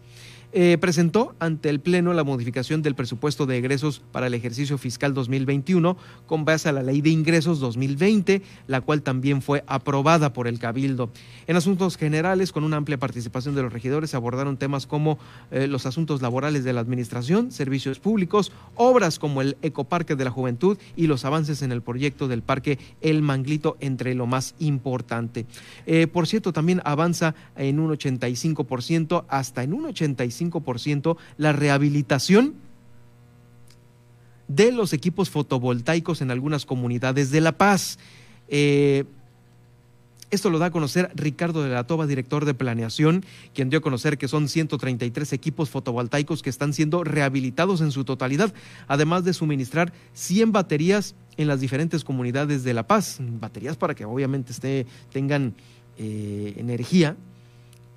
eh, presentó ante el Pleno la modificación del presupuesto de egresos para el ejercicio fiscal 2021 con base a la Ley de Ingresos 2020, la cual también fue aprobada por el Cabildo. En asuntos generales, con una amplia participación de los regidores, se abordaron temas como eh, los asuntos laborales de la Administración, servicios públicos, obras como el Ecoparque de la Juventud y los avances en el proyecto del Parque El Manglito, entre lo más importante. Eh, por cierto, también avanza en un 85%, hasta en un 85% la rehabilitación de los equipos fotovoltaicos en algunas comunidades de La Paz. Eh, esto lo da a conocer Ricardo de la Toba, director de planeación, quien dio a conocer que son 133 equipos fotovoltaicos que están siendo rehabilitados en su totalidad, además de suministrar 100 baterías en las diferentes comunidades de La Paz, baterías para que obviamente tengan eh, energía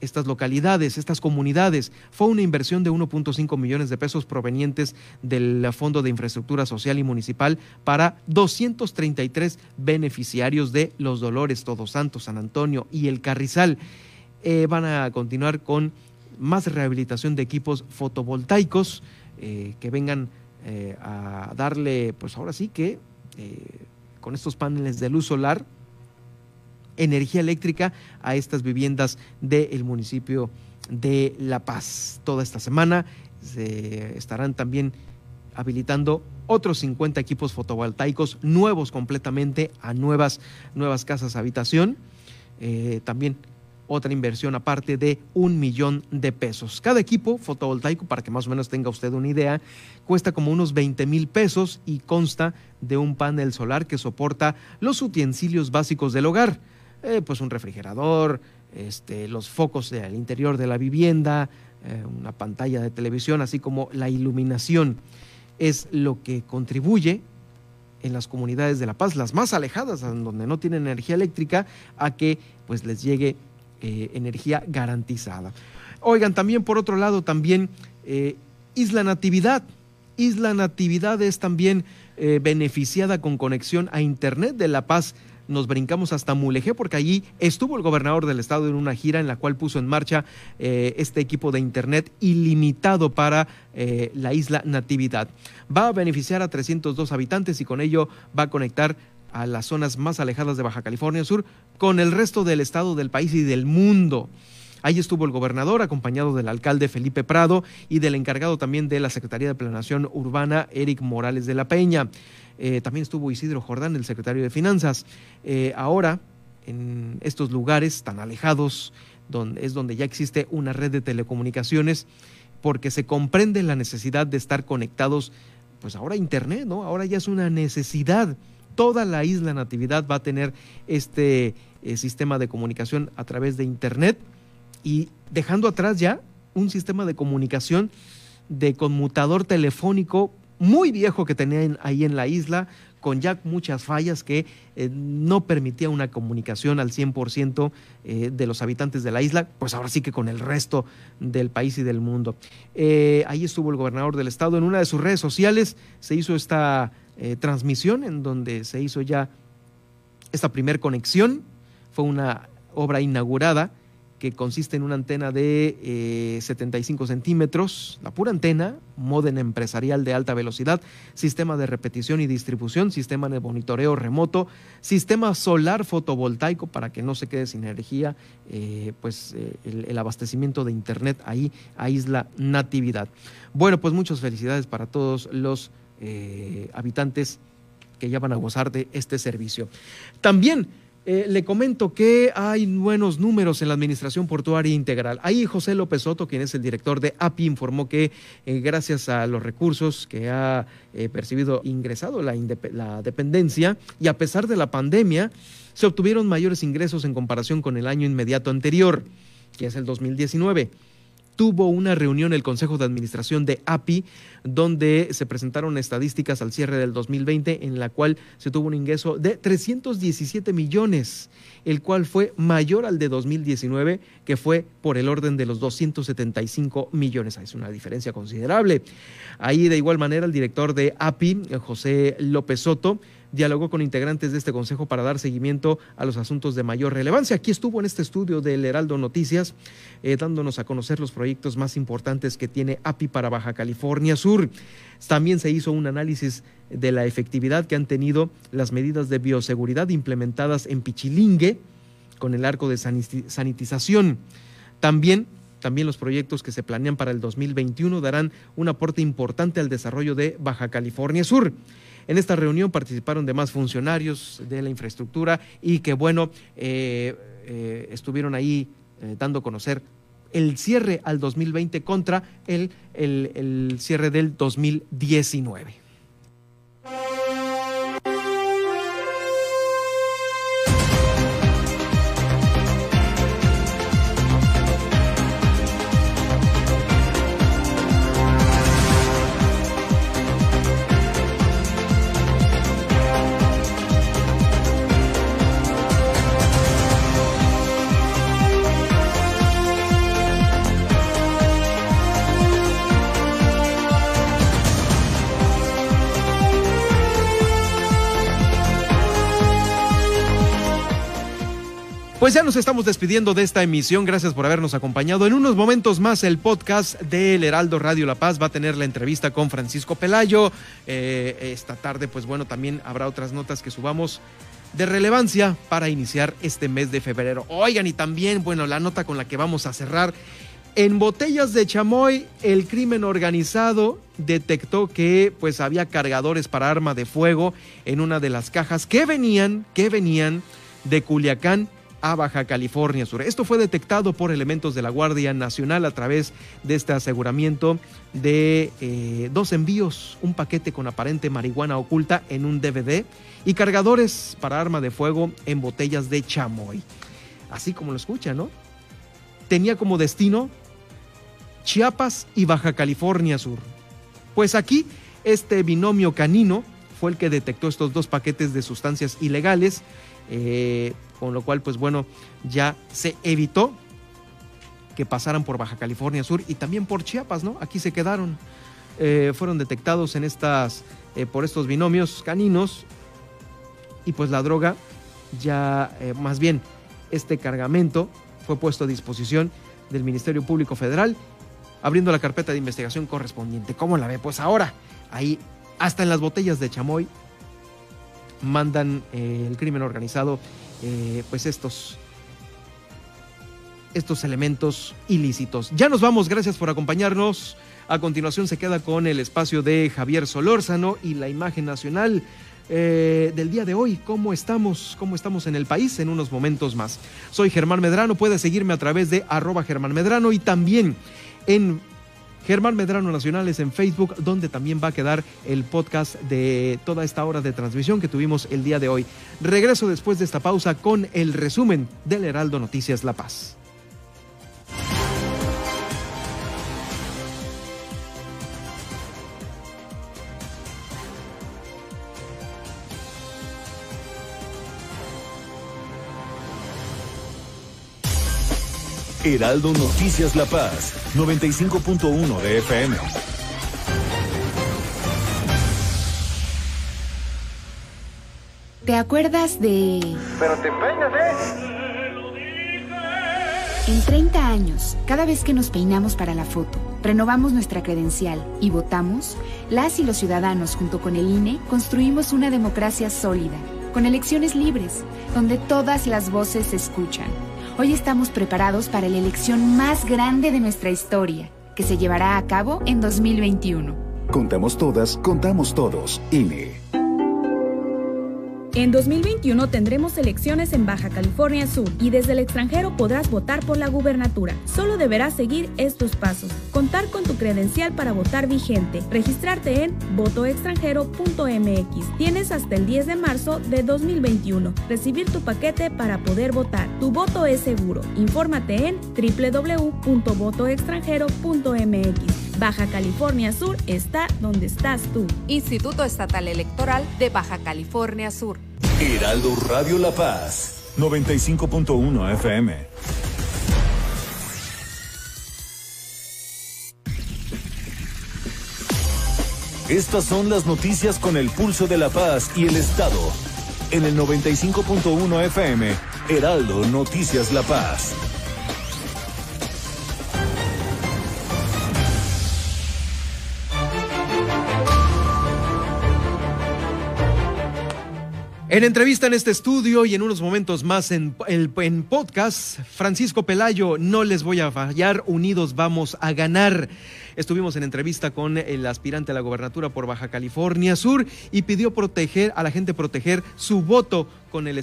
estas localidades, estas comunidades. Fue una inversión de 1.5 millones de pesos provenientes del Fondo de Infraestructura Social y Municipal para 233 beneficiarios de Los Dolores, Todos Santos, San Antonio y El Carrizal. Eh, van a continuar con más rehabilitación de equipos fotovoltaicos eh, que vengan eh, a darle, pues ahora sí que con estos paneles de luz solar, energía eléctrica a estas viviendas del municipio de La Paz. Toda esta semana se estarán también habilitando otros 50 equipos fotovoltaicos nuevos completamente a nuevas, nuevas casas habitación. Eh, también otra inversión aparte de un millón de pesos. Cada equipo fotovoltaico, para que más o menos tenga usted una idea, cuesta como unos 20 mil pesos y consta de un panel solar que soporta los utensilios básicos del hogar, eh, pues un refrigerador, este, los focos del interior de la vivienda, eh, una pantalla de televisión, así como la iluminación. Es lo que contribuye en las comunidades de La Paz, las más alejadas, donde no tienen energía eléctrica, a que pues les llegue eh, energía garantizada. Oigan, también por otro lado, también Isla Natividad. Isla Natividad es también beneficiada con conexión a Internet de La Paz nos brincamos hasta Mulegé porque allí estuvo el gobernador del estado en una gira en la cual puso en marcha eh, este equipo de Internet ilimitado para eh, la isla Natividad. Va a beneficiar a 302 habitantes y con ello va a conectar a las zonas más alejadas de Baja California Sur con el resto del estado del país y del mundo. Ahí estuvo el gobernador acompañado del alcalde Felipe Prado y del encargado también de la Secretaría de Planación Urbana, Eric Morales de la Peña. Eh, también estuvo Isidro Jordán, el secretario de Finanzas. Eh, ahora, en estos lugares tan alejados, donde, es donde ya existe una red de telecomunicaciones, porque se comprende la necesidad de estar conectados, pues ahora Internet, ¿no? Ahora ya es una necesidad. Toda la isla Natividad va a tener este eh, sistema de comunicación a través de Internet y dejando atrás ya un sistema de comunicación de conmutador telefónico muy viejo que tenían ahí en la isla, con ya muchas fallas que eh, no permitía una comunicación al 100% eh, de los habitantes de la isla, pues ahora sí que con el resto del país y del mundo. Eh, ahí estuvo el gobernador del estado, en una de sus redes sociales se hizo esta transmisión en donde se hizo ya esta primer conexión, fue una obra inaugurada que consiste en una antena de 75 eh, centímetros, la pura antena, modem empresarial de alta velocidad, sistema de repetición y distribución, sistema de monitoreo remoto, sistema solar fotovoltaico para que no se quede sin energía, eh, pues eh, el, abastecimiento de internet ahí a Isla Natividad. Bueno, pues muchas felicidades para todos los habitantes que ya van a gozar de este servicio. También eh, le comento que hay buenos números en la Administración Portuaria Integral. Ahí José López Soto, quien es el director de API, informó que eh, gracias a los recursos que ha eh, percibido ingresado la, la dependencia y a pesar de la pandemia, se obtuvieron mayores ingresos en comparación con el año inmediato anterior, que es el 2019 tuvo una reunión el Consejo de Administración de API, donde se presentaron estadísticas al cierre del 2020, en la cual se tuvo un ingreso de 317 millones, el cual fue mayor al de 2019, que fue por el orden de los 275 millones. Es una diferencia considerable. Ahí, de igual manera, el director de API, José López Soto, dialogó con integrantes de este consejo para dar seguimiento a los asuntos de mayor relevancia. Aquí estuvo en este estudio del Heraldo Noticias, eh, dándonos a conocer los proyectos más importantes que tiene API para Baja California Sur. También se hizo un análisis de la efectividad que han tenido las medidas de bioseguridad implementadas en Pichilingue con el arco de sanitización. También también los proyectos que se planean para el 2021 darán un aporte importante al desarrollo de Baja California Sur. En esta reunión participaron demás funcionarios de la infraestructura y que, bueno, eh, eh, estuvieron ahí eh, dando a conocer el cierre al 2020 contra el, el cierre del 2019. Pues ya nos estamos despidiendo de esta emisión. Gracias por habernos acompañado. En unos momentos más, el podcast del Heraldo Radio La Paz va a tener la entrevista con Francisco Pelayo. Eh, esta tarde, pues bueno, también habrá otras notas que subamos de relevancia para iniciar este mes de febrero. Oigan, y también, bueno, la nota con la que vamos a cerrar. En botellas de chamoy, el crimen organizado detectó que pues había cargadores para arma de fuego en una de las cajas que venían, que venían de Culiacán a Baja California Sur. Esto fue detectado por elementos de la Guardia Nacional a través de este aseguramiento de eh, dos envíos, un paquete con aparente marihuana oculta en un DVD y cargadores para arma de fuego en botellas de chamoy. Así como lo escucha, ¿no? Tenía como destino Chiapas y Baja California Sur. Pues aquí este binomio canino fue el que detectó estos dos paquetes de sustancias ilegales, eh, con lo cual, pues bueno, ya se evitó que pasaran por Baja California Sur y también por Chiapas, ¿no? Aquí se quedaron. Eh, fueron detectados en estas, eh, por estos binomios caninos y pues la droga ya, más bien, este cargamento fue puesto a disposición del Ministerio Público Federal, abriendo la carpeta de investigación correspondiente. ¿Cómo la ve? Pues ahora, ahí, hasta en las botellas de chamoy, mandan eh, el crimen organizado, eh, pues estos, estos elementos ilícitos. Ya nos vamos, gracias por acompañarnos. A continuación se queda con el espacio de Javier Solórzano y la imagen nacional. Eh, del día de hoy, cómo estamos, cómo estamos en el país en unos momentos más. Soy Germán Medrano, puede seguirme a través de arroba Germán Medrano y también en Germán Medrano Nacionales en Facebook, donde también va a quedar el podcast de toda esta hora de transmisión que tuvimos el día de hoy. Regreso después de esta pausa con el resumen del Heraldo Noticias La Paz. Heraldo Noticias La Paz, 95.1 de FM. ¿Te acuerdas de... Pero te peinas, ¿eh? En 30 años, cada vez que nos peinamos para la foto, renovamos nuestra credencial y votamos, las y los ciudadanos junto con el INE construimos una democracia sólida, con elecciones libres, donde todas las voces se escuchan Hoy estamos preparados para la elección más grande de nuestra historia, que se llevará a cabo en 2021. Contamos todas, contamos todos. INE. En 2021 tendremos elecciones en Baja California Sur y desde el extranjero podrás votar por la gubernatura. Solo deberás seguir estos pasos. Contar con tu credencial para votar vigente. Registrarte en votoextranjero.mx. Tienes hasta el 10 de marzo de 2021. Recibir tu paquete para poder votar. Tu voto es seguro. Infórmate en www.votoextranjero.mx. Baja California Sur está donde estás tú. Instituto Estatal Electoral de Baja California Sur. Heraldo Radio La Paz, 95.1 FM. Estas son las noticias con el pulso de la paz y el Estado. En el 95.1 FM, Heraldo Noticias La Paz. En entrevista en este estudio y en unos momentos más en, en, podcast, Francisco Pelayo, no les voy a fallar, unidos vamos a ganar. Estuvimos en entrevista con el aspirante a la gobernatura por Baja California Sur y pidió proteger a la gente proteger su voto con el,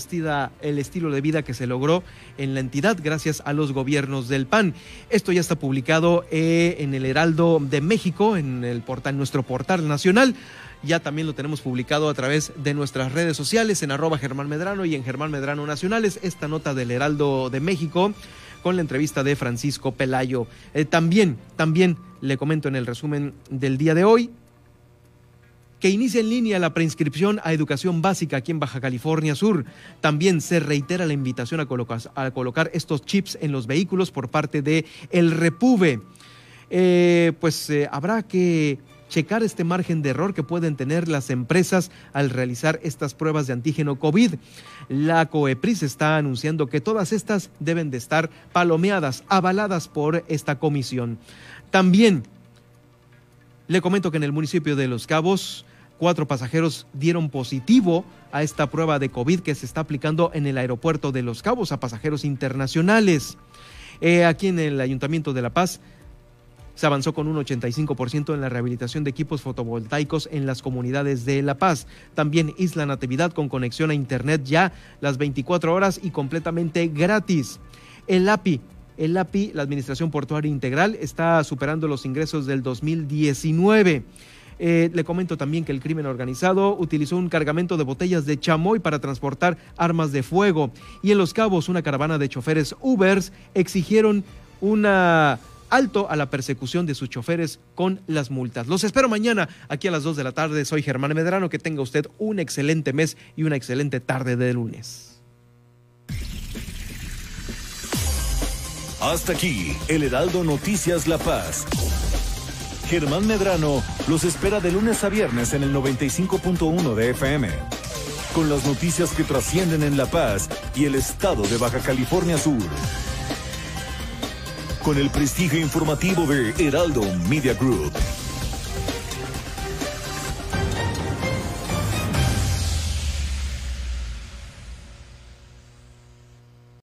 el estilo de vida que se logró en la entidad gracias a los gobiernos del PAN. Esto ya está publicado eh, en el Heraldo de México, en el portal, nuestro portal nacional ya también lo tenemos publicado a través de nuestras redes sociales en arroba Germán Medrano y en Germán Medrano Nacionales, esta nota del Heraldo de México con la entrevista de Francisco Pelayo. Eh, también, también le comento en el resumen del día de hoy que inicia en línea la preinscripción a educación básica aquí en Baja California Sur. También se reitera la invitación a colocar, a colocar estos chips en los vehículos por parte de el Repube. Eh, pues eh, habrá que checar este margen de error que pueden tener las empresas al realizar estas pruebas de antígeno COVID. La COEPRIS está anunciando que todas estas deben de estar palomeadas, avaladas por esta comisión. También le comento que en el municipio de Los Cabos, cuatro pasajeros dieron positivo a esta prueba de COVID que se está aplicando en el aeropuerto de Los Cabos a pasajeros internacionales. Aquí en el Ayuntamiento de La Paz Se avanzó con un 85% en la rehabilitación de equipos fotovoltaicos en las comunidades de La Paz. También Isla Natividad con conexión a Internet ya las 24 horas y completamente gratis. El API el API, la Administración Portuaria Integral, está superando los ingresos del 2019. Eh, le comento también que el crimen organizado utilizó un cargamento de botellas de chamoy para transportar armas de fuego. Y en Los Cabos, una caravana de choferes Ubers exigieron una alto a la persecución de sus choferes con las multas. Los espero mañana aquí a las 2 de la tarde. Soy Germán Medrano. Que tenga usted un excelente mes y una excelente tarde de lunes. Hasta aquí, el Heraldo Noticias La Paz. Germán Medrano los espera de lunes a viernes en el 95.1 de FM. Con las noticias que trascienden en La Paz y el estado de Baja California Sur. Con el prestigio informativo de Heraldo Media Group.